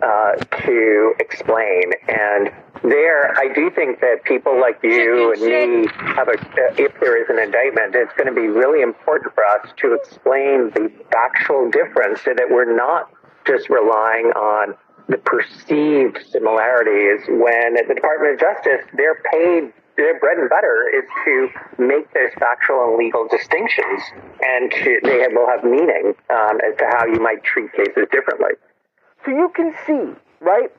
uh, to explain. And there, I do think that people like you and me have a, uh, if there is an indictment, it's going to be really important for us to explain the factual difference so that we're not just relying on the perceived similarity is when at the Department of Justice, they're paid, their bread and butter is to make those factual and legal distinctions, and to, they have, will have meaning um, as to how you might treat cases differently. So you can see, right?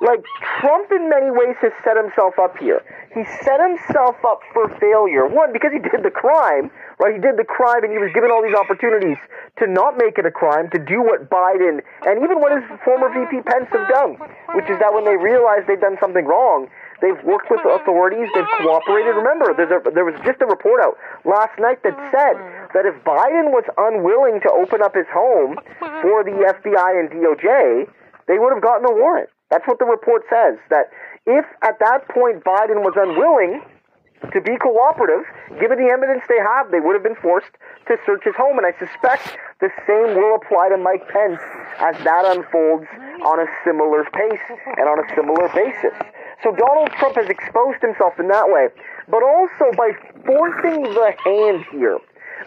Like Trump in many ways has set himself up here. He set himself up for failure. One, because he did the crime, right? He did the crime and he was given all these opportunities to not make it a crime, to do what Biden and even what his former VP Pence have done, which is that when they realize they've done something wrong, they've worked with the authorities, they've cooperated. Remember, a, there was just a report out last night that said that if Biden was unwilling to open up his home for the FBI and DOJ, they would have gotten a warrant. That's what the report says. That if at that point Biden was unwilling to be cooperative, given the evidence they have, they would have been forced to search his home. And I suspect the same will apply to Mike Pence as that unfolds on a similar pace and on a similar basis. So Donald Trump has exposed himself in that way, but also by forcing the hand here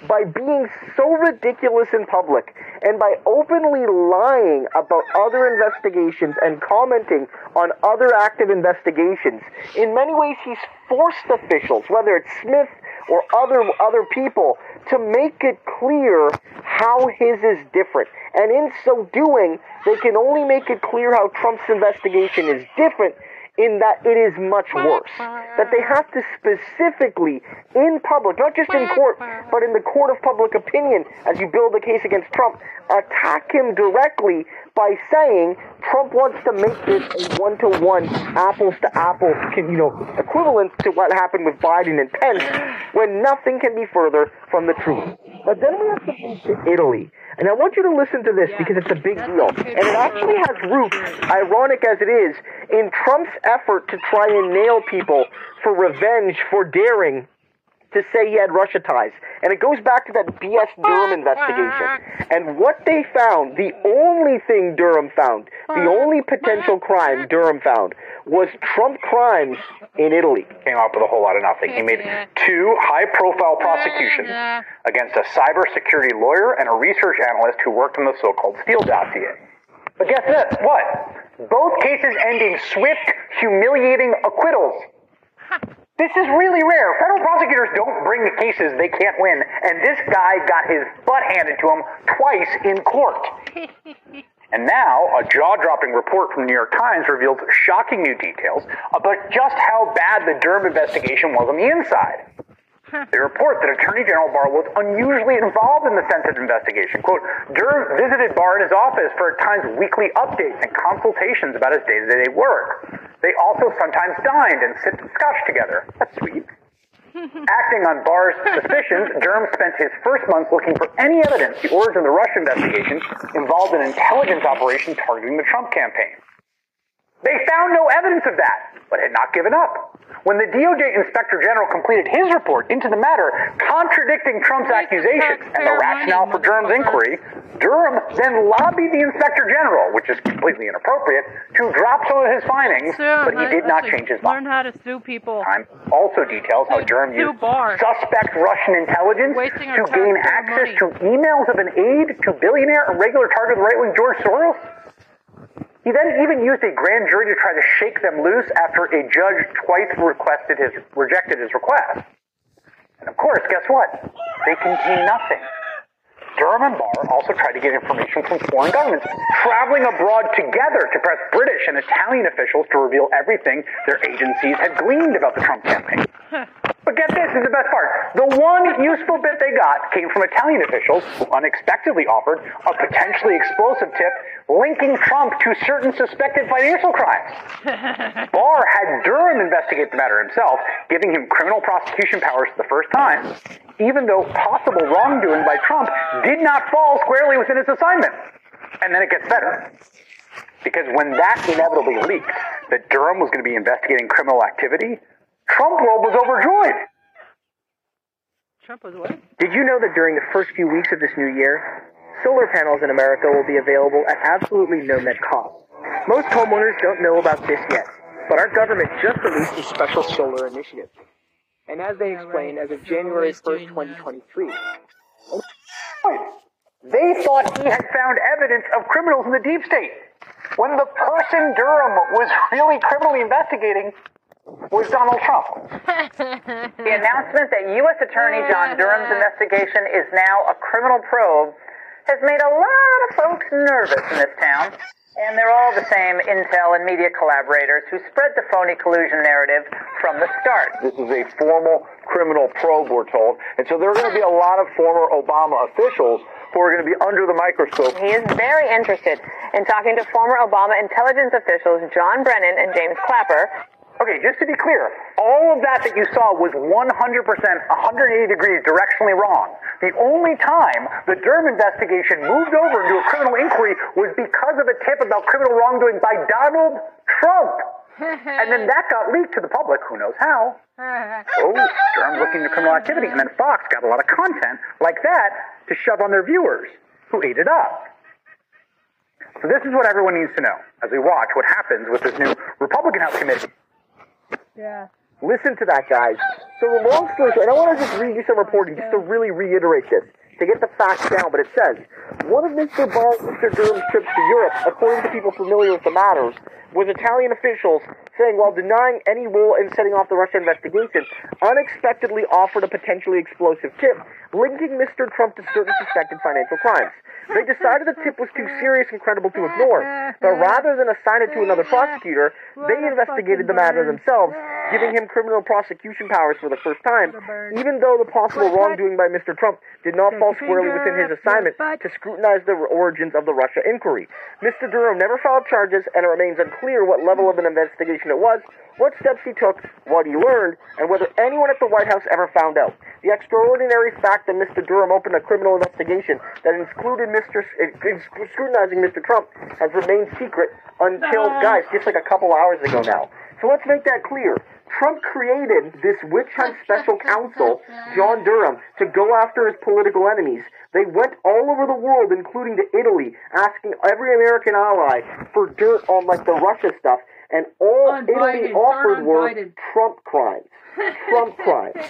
by being so ridiculous in public and by openly lying about other investigations and commenting on other active investigations. In many ways, he's forced officials, whether it's Smith or other other people, to make it clear how his is different. And in so doing, they can only make it clear how Trump's investigation is different in that it is much worse. That they have to specifically, in public, not just in court, but in the court of public opinion, as you build a case against Trump, attack him directly by saying Trump wants to make this a one-to-one, apples-to-apples, you know, equivalent to what happened with Biden and Pence, when nothing can be further from the truth. But then we have to move to Italy. And I want you to listen to this because it's a big deal. And it actually has roots, ironic as it is, in Trump's effort to try and nail people for revenge for daring to say he had Russia ties. And it goes back to that BS Durham investigation. And what they found, the only thing Durham found, the only potential crime Durham found, was Trump crimes in Italy. Came up with a whole lot of nothing. He made two high profile prosecutions against a cybersecurity lawyer and a research analyst who worked on the so called Steele dossier. But guess this what? Both cases end in swift, humiliating acquittals. This is really rare. Federal prosecutors don't bring the cases they can't win, and this guy got his butt handed to him twice in court. And now, a jaw dropping report from the New York Times reveals shocking new details about just how bad the Durham investigation was on the inside. They report that Attorney General Barr was unusually involved in the Senate investigation. Quote, Durham visited Barr in his office for at times weekly updates and consultations about his day to day work. They also sometimes dined and sipped scotch together. That's sweet. Acting on Barr's suspicions, Durham spent his first months looking for any evidence the origin of the Russia investigation involved an intelligence operation targeting the Trump campaign. They found no evidence of that, but had not given up. When the DOJ Inspector General completed his report into the matter, contradicting Trump's accusations and the rationale for Durham's inquiry, Durham then lobbied the Inspector General, which is completely inappropriate, to drop some of his findings, but he did not change his mind. Learn how to sue people. Time also details how Durham used suspect Russian intelligence to gain access money. to emails of an aide to billionaire and regular target of the right wing George Soros. He then even used a grand jury to try to shake them loose after a judge twice requested his rejected his request. And of course, guess what? They contain nothing. Durham and Barr also tried to get information from foreign governments, traveling abroad together to press British and Italian officials to reveal everything their agencies had gleaned about the Trump campaign. But get this is the best part. The one useful bit they got came from Italian officials who unexpectedly offered a potentially explosive tip linking Trump to certain suspected financial crimes. Barr had Durham investigate the matter himself, giving him criminal prosecution powers for the first time, even though possible wrongdoing by Trump did not fall squarely within his assignment. And then it gets better. Because when that inevitably leaked that Durham was going to be investigating criminal activity, Trump world was overjoyed. Trump was what? Did you know that during the first few weeks of this new year, solar panels in America will be available at absolutely no net cost? Most homeowners don't know about this yet, but our government just released a special solar initiative. And as they explained, as of January 1st, 2023, They thought he had found evidence of criminals in the deep state. when the person Durham was really criminally investigating was Donald Trump. The announcement that U.S. Attorney John Durham's investigation is now a criminal probe has made a lot of folks nervous in this town. And they're all the same intel and media collaborators who spread the phony collusion narrative from the start. This is a formal criminal probe, we're told. And so there are going to be a lot of former Obama officials who are going to be under the microscope. He is very interested in talking to former Obama intelligence officials John Brennan and James Clapper. Okay, just to be clear, all of that that you saw was 100%, 180 degrees directionally wrong. The only time the Durham investigation moved over into a criminal inquiry was because of a tip about criminal wrongdoing by Donald Trump. and then that got leaked to the public. Who knows how? Oh, Durham's looking into criminal activity. And then Fox got a lot of content like that to shove on their viewers, who ate it up. So this is what everyone needs to know as we watch what happens with this new Republican House committee. Yeah. Listen to that, guys. So the long story short, and I want to just read you some reporting just to really reiterate this, to get the facts down, but it says, one of Mr. Barr Mr. Durham's trips to Europe, according to people familiar with the matters, was Italian officials saying while denying any role in setting off the Russia investigation, unexpectedly offered a potentially explosive tip linking Mr. Trump to certain suspected financial crimes. They decided the tip was too serious and credible to ignore, but rather than assign it to another prosecutor, they investigated the matter themselves, giving him criminal prosecution powers for the first time, even though the possible wrongdoing by Mr. Trump did not fall squarely within his assignment to scrutinize the origins of the Russia inquiry. Mr. Durham never filed charges, and it remains unclear what level of an investigation it was, what steps he took, what he learned, and whether anyone at the White House ever found out. The extraordinary fact that Mr. Durham opened a criminal investigation that included Mr. Uh, scrutinizing Mr. Trump has remained secret until, guys, just like a couple hours ago now. So let's make that clear. Trump created this witch hunt special counsel, John Durham, to go after his political enemies. They went all over the world, including to Italy, asking every American ally for dirt on like the Russia stuff, and all On Italy offered were Biden. Trump crimes. Trump crimes.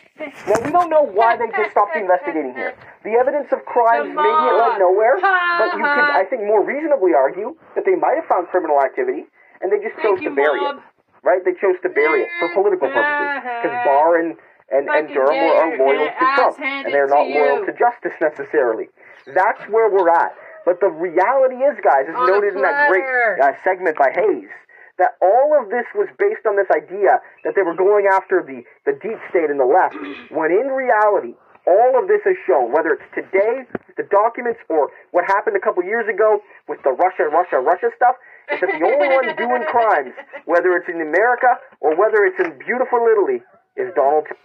Now we don't know why they just stopped investigating here. The evidence of crimes maybe it led nowhere, but you could, I think, more reasonably argue that they might have found criminal activity and they just chose to bury it. Right? They chose to bury it for political purposes because Barr and and, and Durham are loyal to Trump, and they're to not loyal to justice necessarily. That's where we're at. But the reality is, guys, as noted in that great uh, segment by Hayes, that all of this was based on this idea that they were going after the, the deep state and the left, when in reality, all of this is shown, whether it's today, the documents, or what happened a couple years ago with the Russia, Russia, Russia stuff, is that the only one doing crimes, whether it's in America or whether it's in beautiful Italy, is Donald Trump.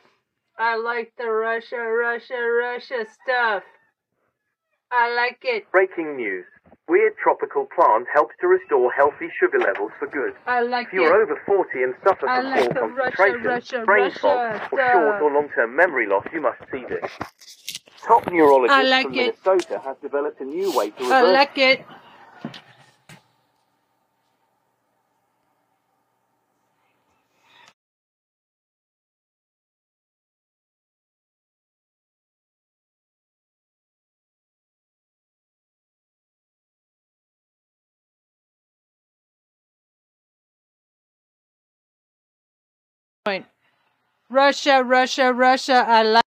I like the Russia, Russia, Russia stuff. I like it. Breaking news. Weird tropical plant helps to restore healthy sugar levels for good. I like If you're it. over 40 and suffer I from like poor Russia, concentration, Russia, brain Russia fog, or short or long-term memory loss, you must see this. Top neurologist like from it. Minnesota has developed a new way to reverse... I like it. Point. Russia, Russia, Russia. I like.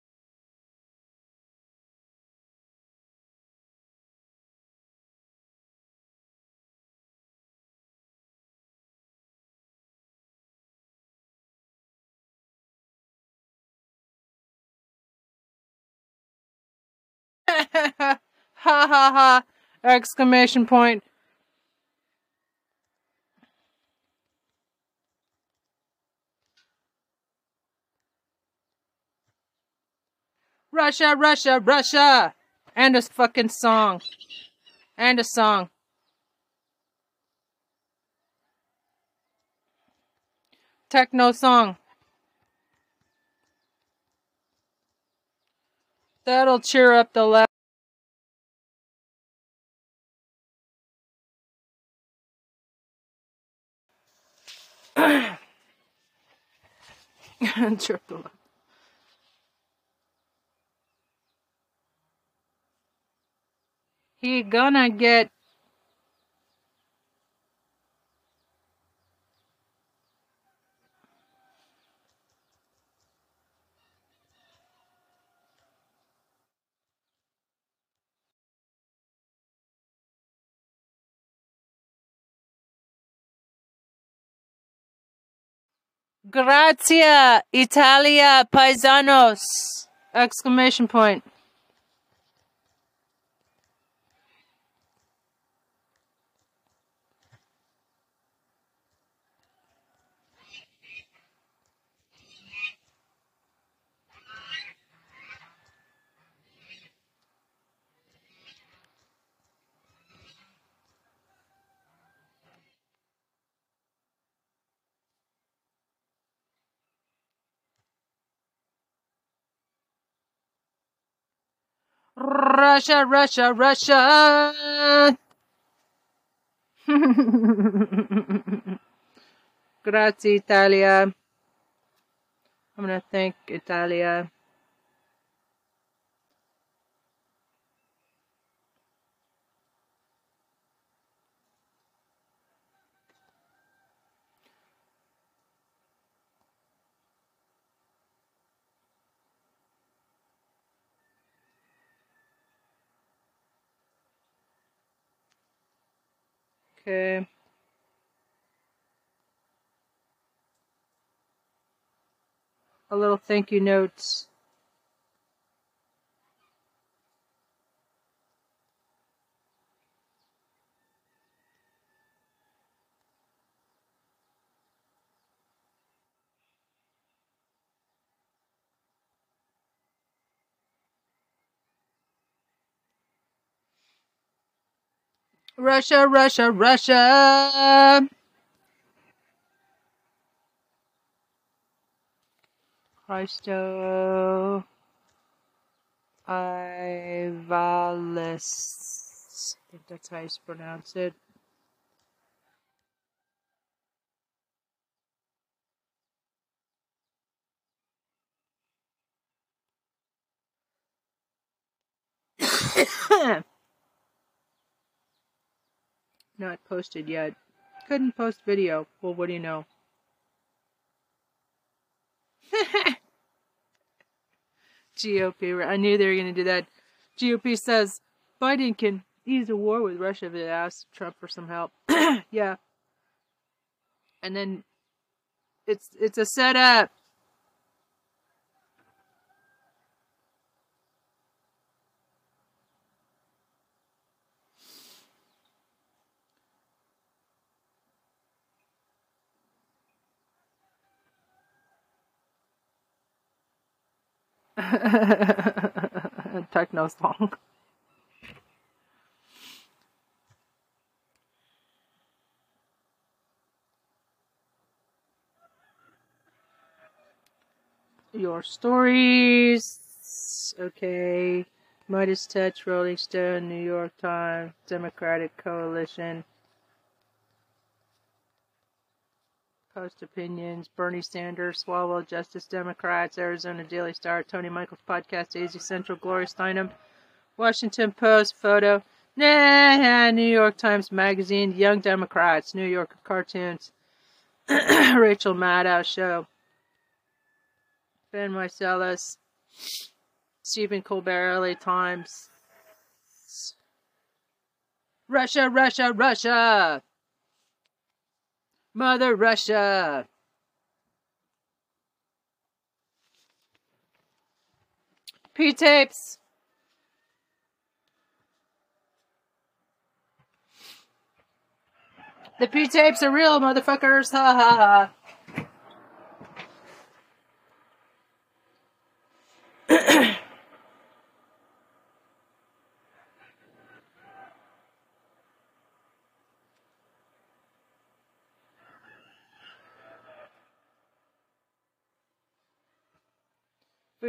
ha ha ha! Exclamation point. Russia, Russia, Russia! And a fucking song. And a song. Techno song. That'll cheer up the left. cheer up the left. he gonna get Grazie, Italia, paisanos! Exclamation point. Russia, Russia, Russia! Grazie, Italia. I'm gonna thank Italia. Okay. A little thank you notes. Russia, Russia, Russia! Christo Ivalis. I think that's how you pronounce it. Not posted yet. Couldn't post video. Well, what do you know? GOP. I knew they were going to do that. GOP says Biden can ease a war with Russia if they asks Trump for some help. yeah. And then it's it's a setup. Techno song. Your stories. Okay. Midas Touch, Rolling Stone, New York Times, Democratic Coalition. Post Opinions, Bernie Sanders, Swalwell Justice Democrats, Arizona Daily Star, Tony Michaels Podcast, AZ Central, Gloria Steinem, Washington Post, Photo, nah, New York Times Magazine, Young Democrats, New York Cartoons, Rachel Maddow Show, Ben Meiselas, Stephen Colbert, LA Times, Russia, Russia, Russia! Mother Russia! P tapes! The P tapes are real, motherfuckers! Ha ha ha!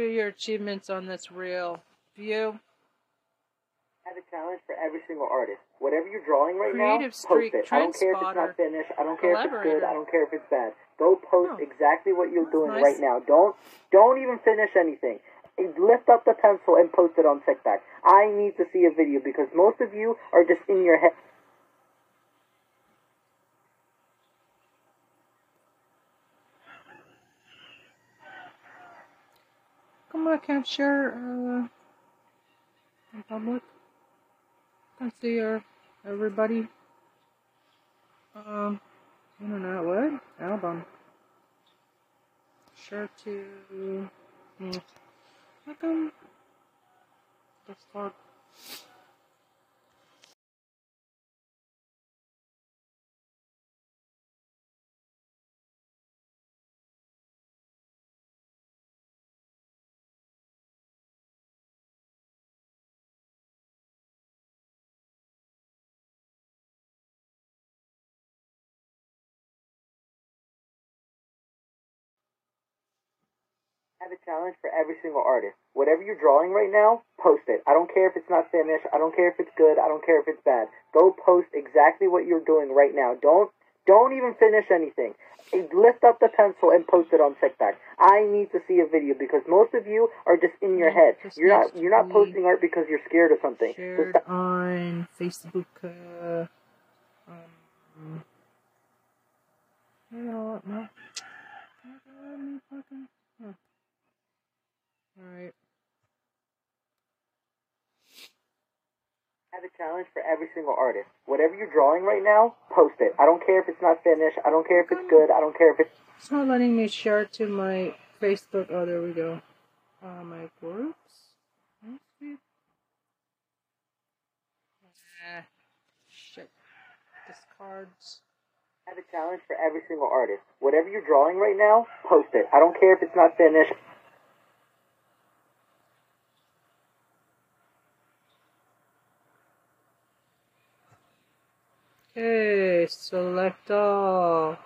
For your achievements on this reel. View. I have a challenge for every single artist. Whatever you're drawing right Creative now, post it. I don't care if it's not finished. I don't care if it's good. I don't care if it's bad. Go post Oh. exactly what you're doing nice. right now. Don't don't even finish anything. Lift up the pencil and post it on TikTok. I need to see a video because most of you are just in your head. I can't share uh, in public. Can't see her, everybody. Um, internet what? Album. sure to. Hmm, how? That's hard. Challenge for every single artist. Whatever you're drawing right now, post it. I don't care if it's not finished. I don't care if it's good. I don't care if it's bad. Go post exactly what you're doing right now. Don't don't even finish anything. Lift up the pencil and post it on TikTok. I need to see a video because most of you are just in your head. You're not you're not posting art because you're scared of something. So Shared stop- on Facebook. Uh, um, you know what? No. Alright. I have a challenge for every single artist. Whatever you're drawing right now, post it. I don't care if it's not finished. I don't care if it's good. I don't care if it's It's not letting me share to my Facebook. Oh, there we go. Uh, my groups. Ah, shit. Discards. I have a challenge for every single artist. Whatever you're drawing right now, post it. I don't care if it's not finished. Okay, select all.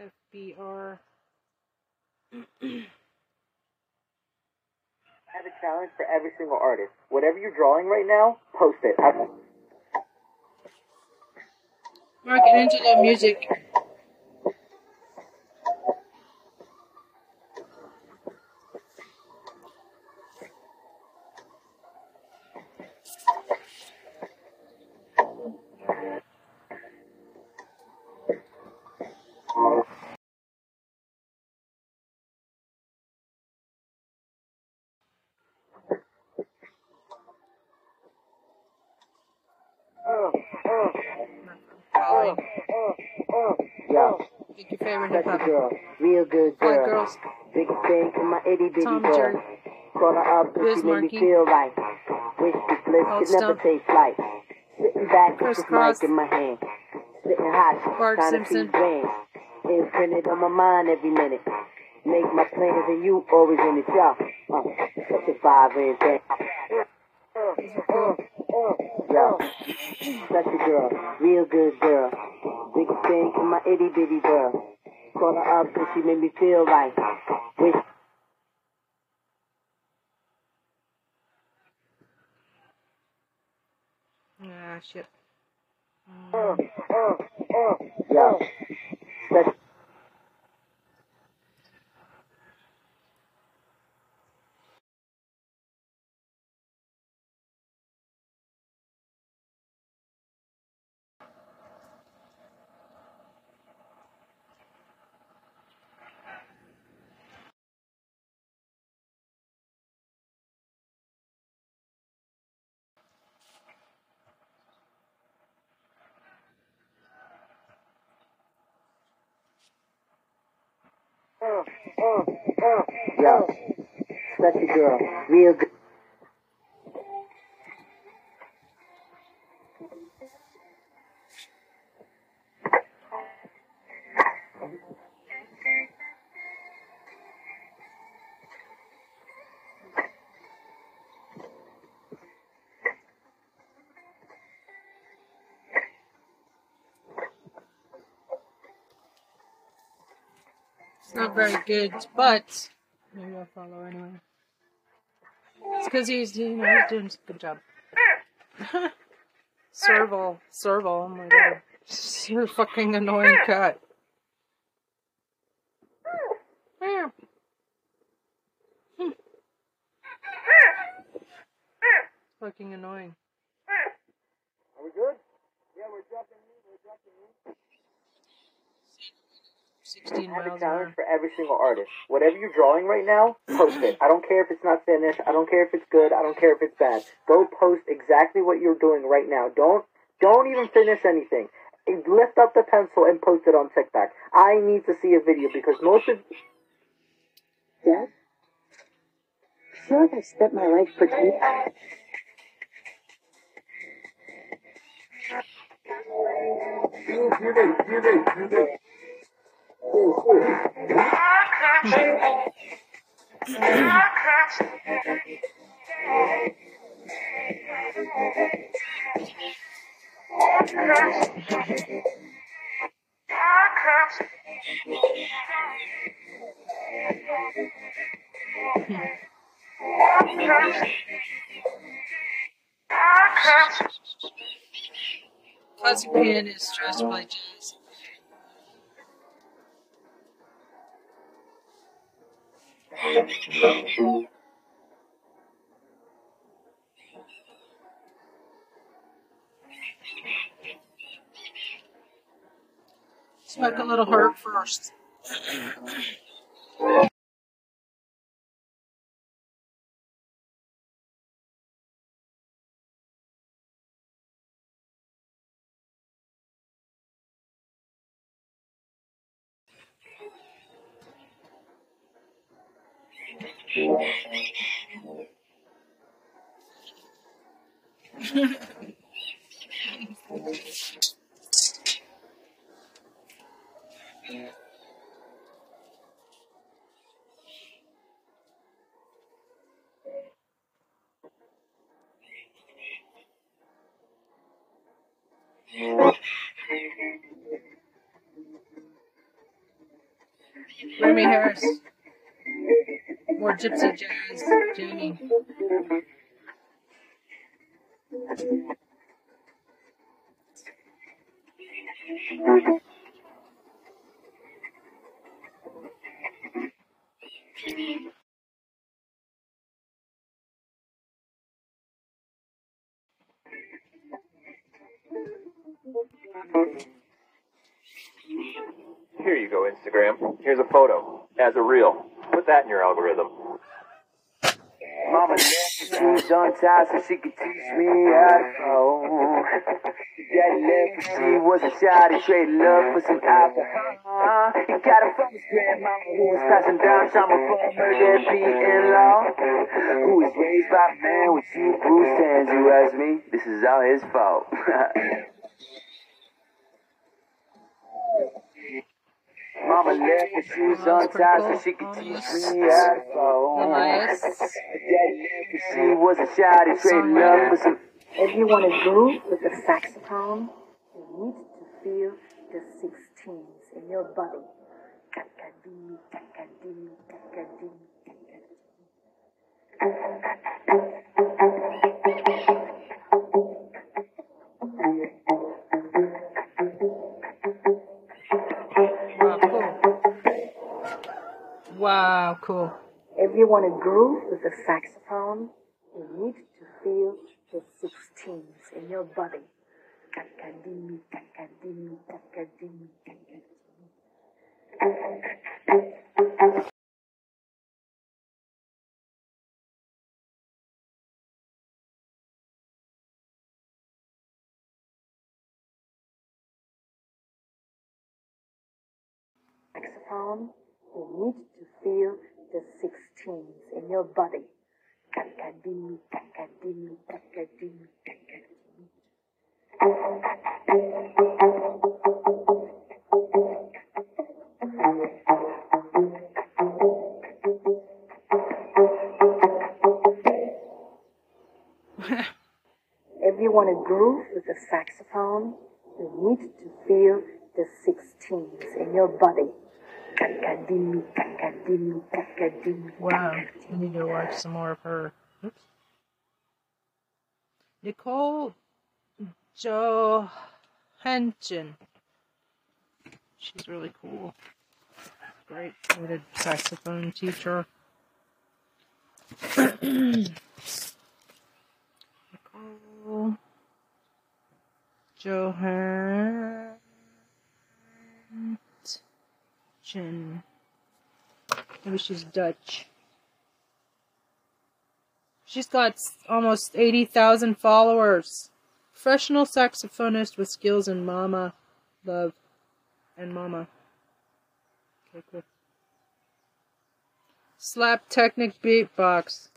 FBR. I have a challenge for every single artist. Whatever you're drawing right now, post it. Mark Angelo Music. Following. Yo, Pick your favorite hip that's hop. a girl. Real good girl. girls. Biggest thing in my itty bitty Tom girl. Call her up Biz she made me feel right. Wish this bliss could never Stump. like. Sitting back with this mic in my hand. Sitting hot, Bart trying Simpson. to see grand. Imprinted on my mind every minute. Make my plans and you always in the job. Uh, such a five and ten. Yo, such a girl, real good girl. Biggest thing in my itty bitty girl. Call her up and she made me feel right. Wish Ah, shit. Yo, such Yo, such a girl, real good. It's not very good, but maybe I'll follow anyway. It's because he's, you know, he's doing a good job. Serval, Serval, oh my god. You're a fucking annoying cat. fucking annoying. Are we good? Yeah, we're jumping in. We're jumping in. 16 I have a miles an challenge hour. for every single artist. Whatever you're drawing right now, post it. I don't care if it's not finished. I don't care if it's good. I don't care if it's bad. Go post exactly what you're doing right now. Don't don't even finish anything. Lift up the pencil and post it on TikTok. I need to see a video because most of Dad? I feel like I've spent my life pretending. Classic pianist to play jazz. Smoke a little herb first. Remy Harris. More gypsy jazz jamming. Mama left her shoes untied so she could teach me how to fold. Daddy left her, she was a child, he traded love for some alcohol. He got it from his grandmama who was passing down trauma from her deadbeat in-law. Who was raised by a man with two bruised hands, you ask me? This is all his fault. Mama left her shoes untied so she could teach me how to fold. Elias. Daddy left her, she was a child, he traded love for some If you want to groove with the saxophone, you need to feel the 16s in your body. Kakadoo, kakadoo, kakadoo, kakadoo. Wow, cool. If you want to groove with the saxophone, you need to feel the 16s in your body. Saxophone, you need to feel the 16s in your body. If you want to groove with the saxophone, you need to feel the 16s in your body. Wow. I need to watch some more of her. Oops. Nicole Johansson. She's really cool. Great. Noted saxophone teacher. Oh, Johan. Maybe she's Dutch. She's got almost 80,000 followers. Professional saxophonist with skills in Mama, Love, and Mama. Okay, cool. Slap Technic Beatbox.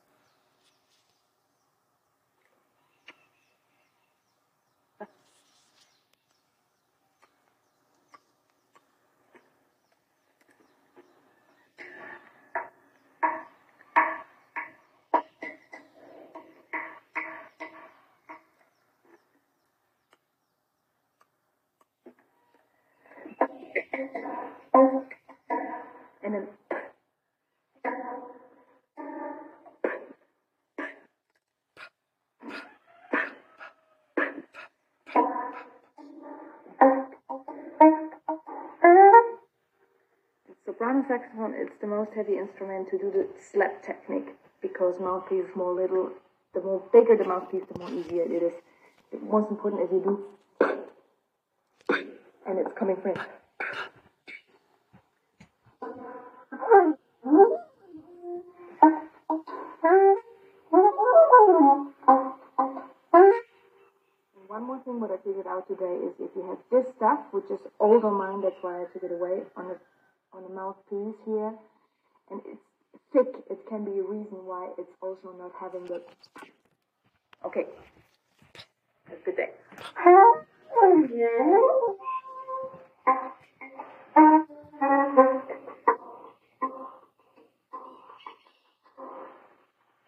Soprano saxophone it's the most heavy instrument to do the slap technique because mouthpiece is more little the more bigger the mouthpiece the more easier it is. The most important is you do and it's coming from one more thing what I figured out today is if you have this stuff, which is old on mine, that's why I took it away on the mouthpiece here, and it's thick. It can be a reason why it's also not having the. Okay. Have a good day.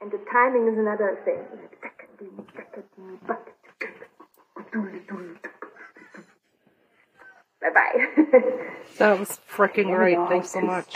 And the timing is another thing. Bye bye. That was freaking great. Thanks so much.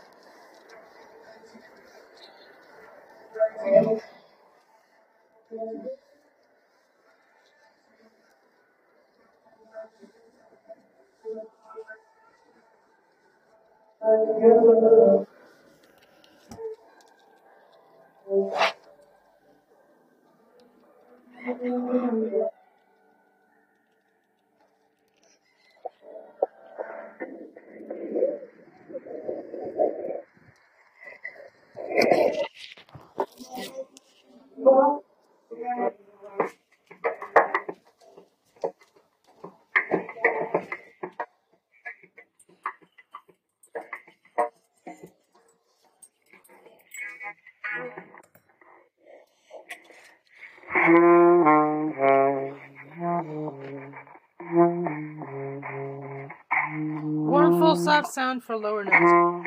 soft sound for lower notes.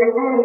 Gefühl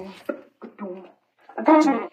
Okay. Du. Okay.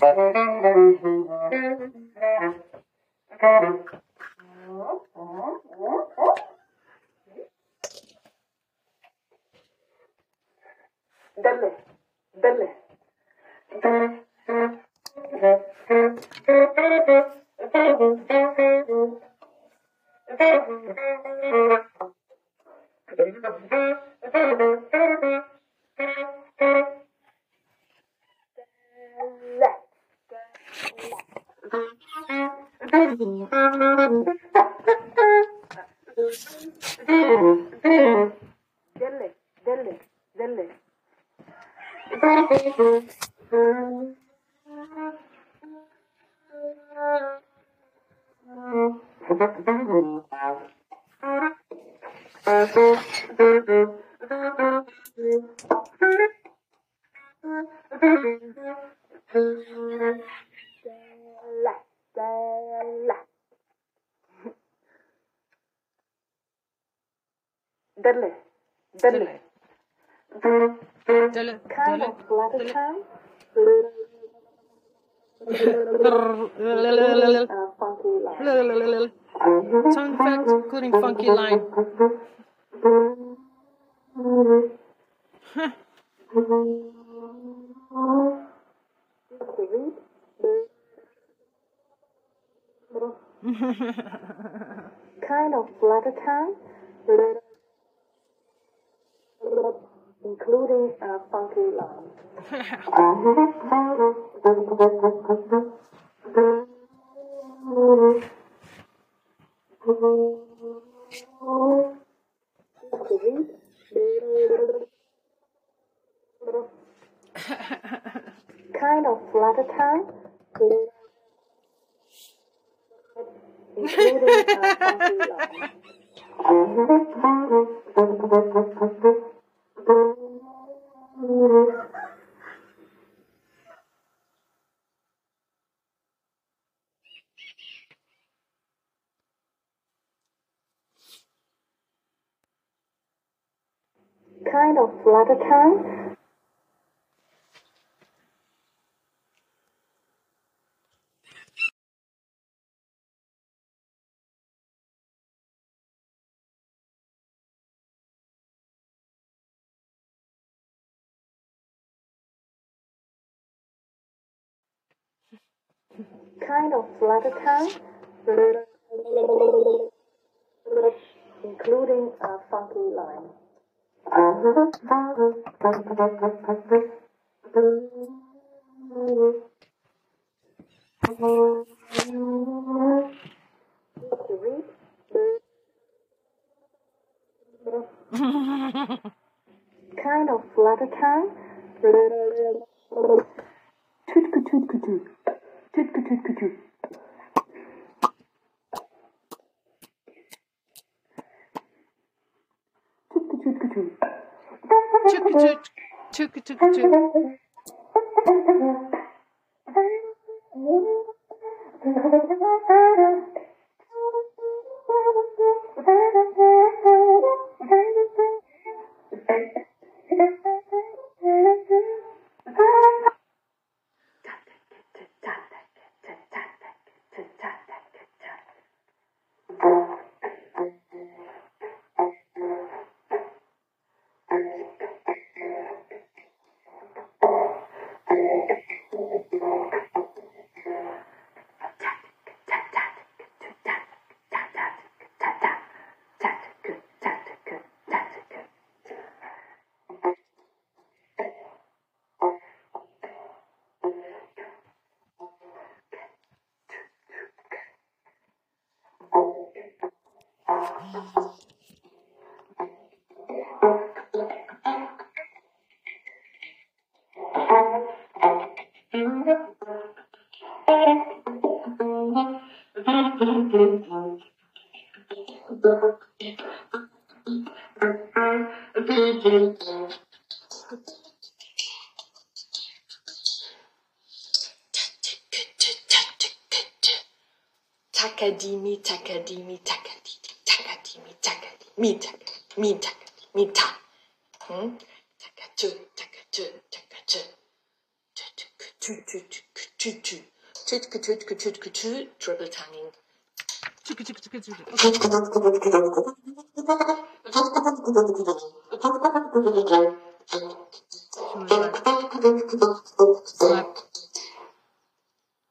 Dale, dale, dale. Kind of flatter time. Including a funky line. kind of flatter time. Tutku tutku tut. Tutku tutku tut. Tutku tutku tut. Chuk chuk Slap.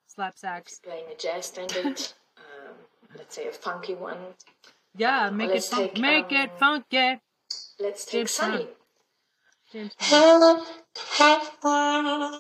Slap sax. Playing a jazz standard. um, let's say a funky one. Yeah, make Let's it fun- take, make it um, funky. Let's take James Sunny. Brown. James Brown.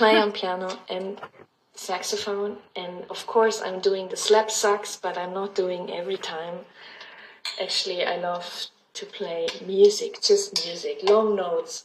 play on piano and saxophone, and of course, I'm doing the slap sax, but I'm not doing every time. Actually, I love to play music, just music, long notes.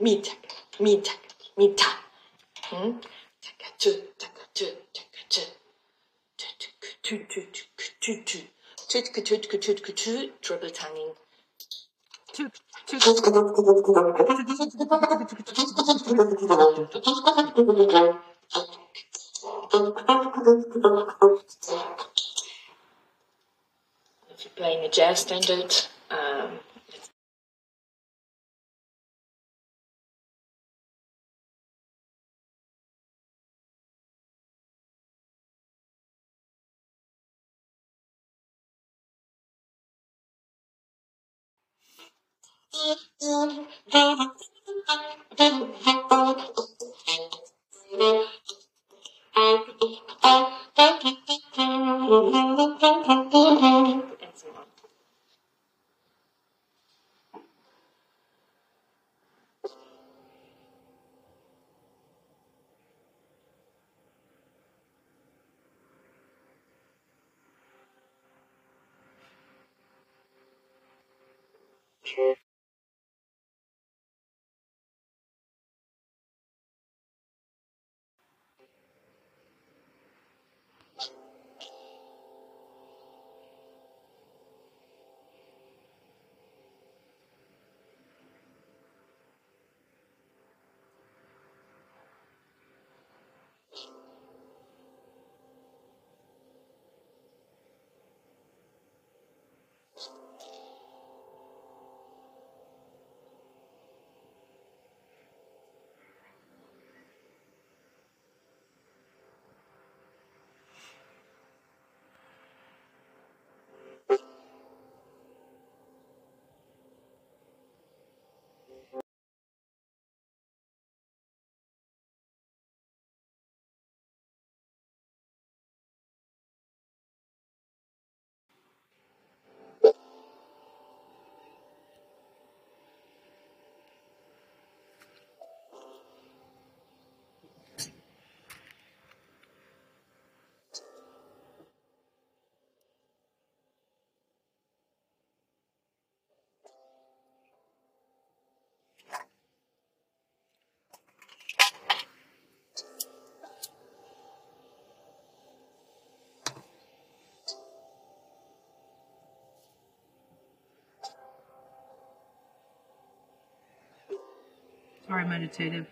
Mita, Mita, Mita. Hmm? Taka tu, taka tu, taka tu. Triple tonguing. If you're playing a jazz standard, in Sorry, meditative.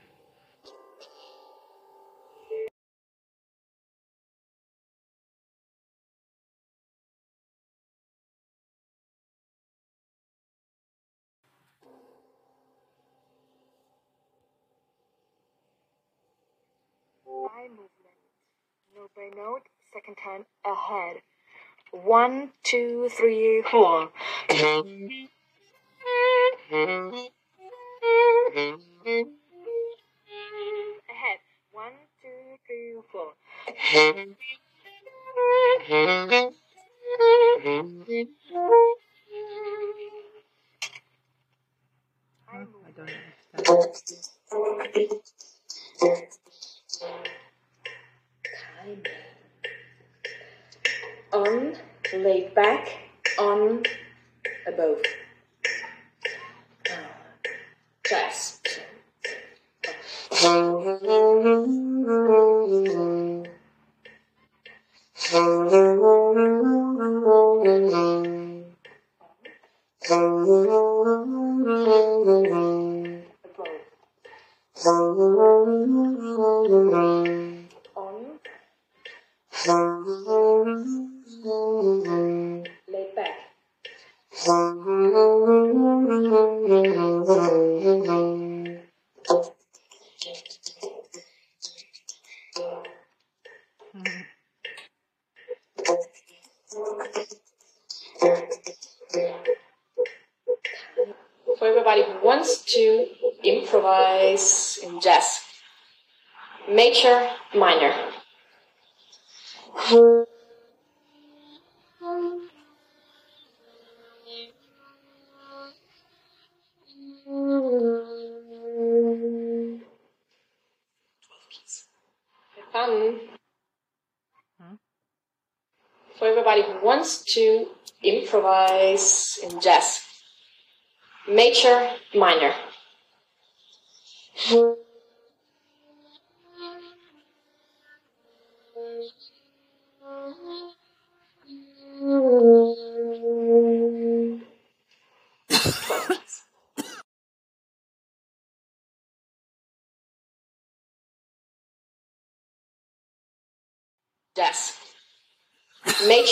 note by note, second time ahead. One, two, three, four. One, two, three, four. I don't On, laid back, on, above.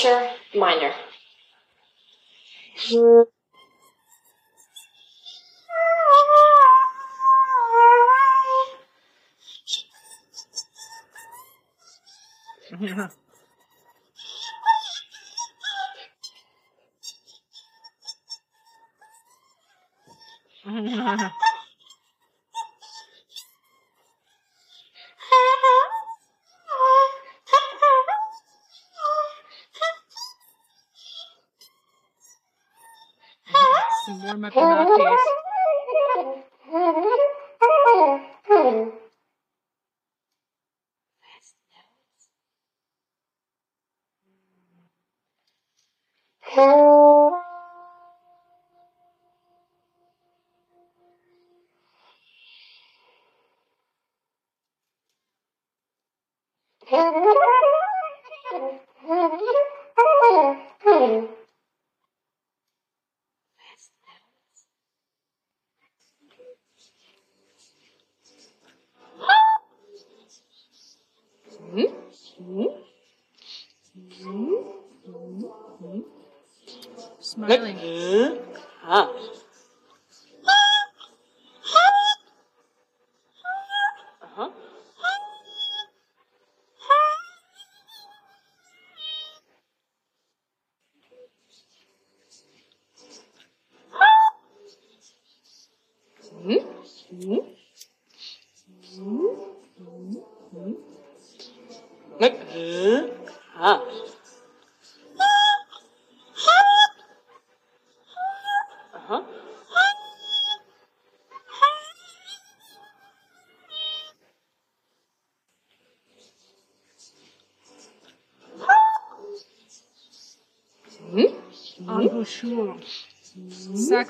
major, minor. Yeah. arma con.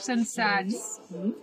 Robson Sands. Uhum.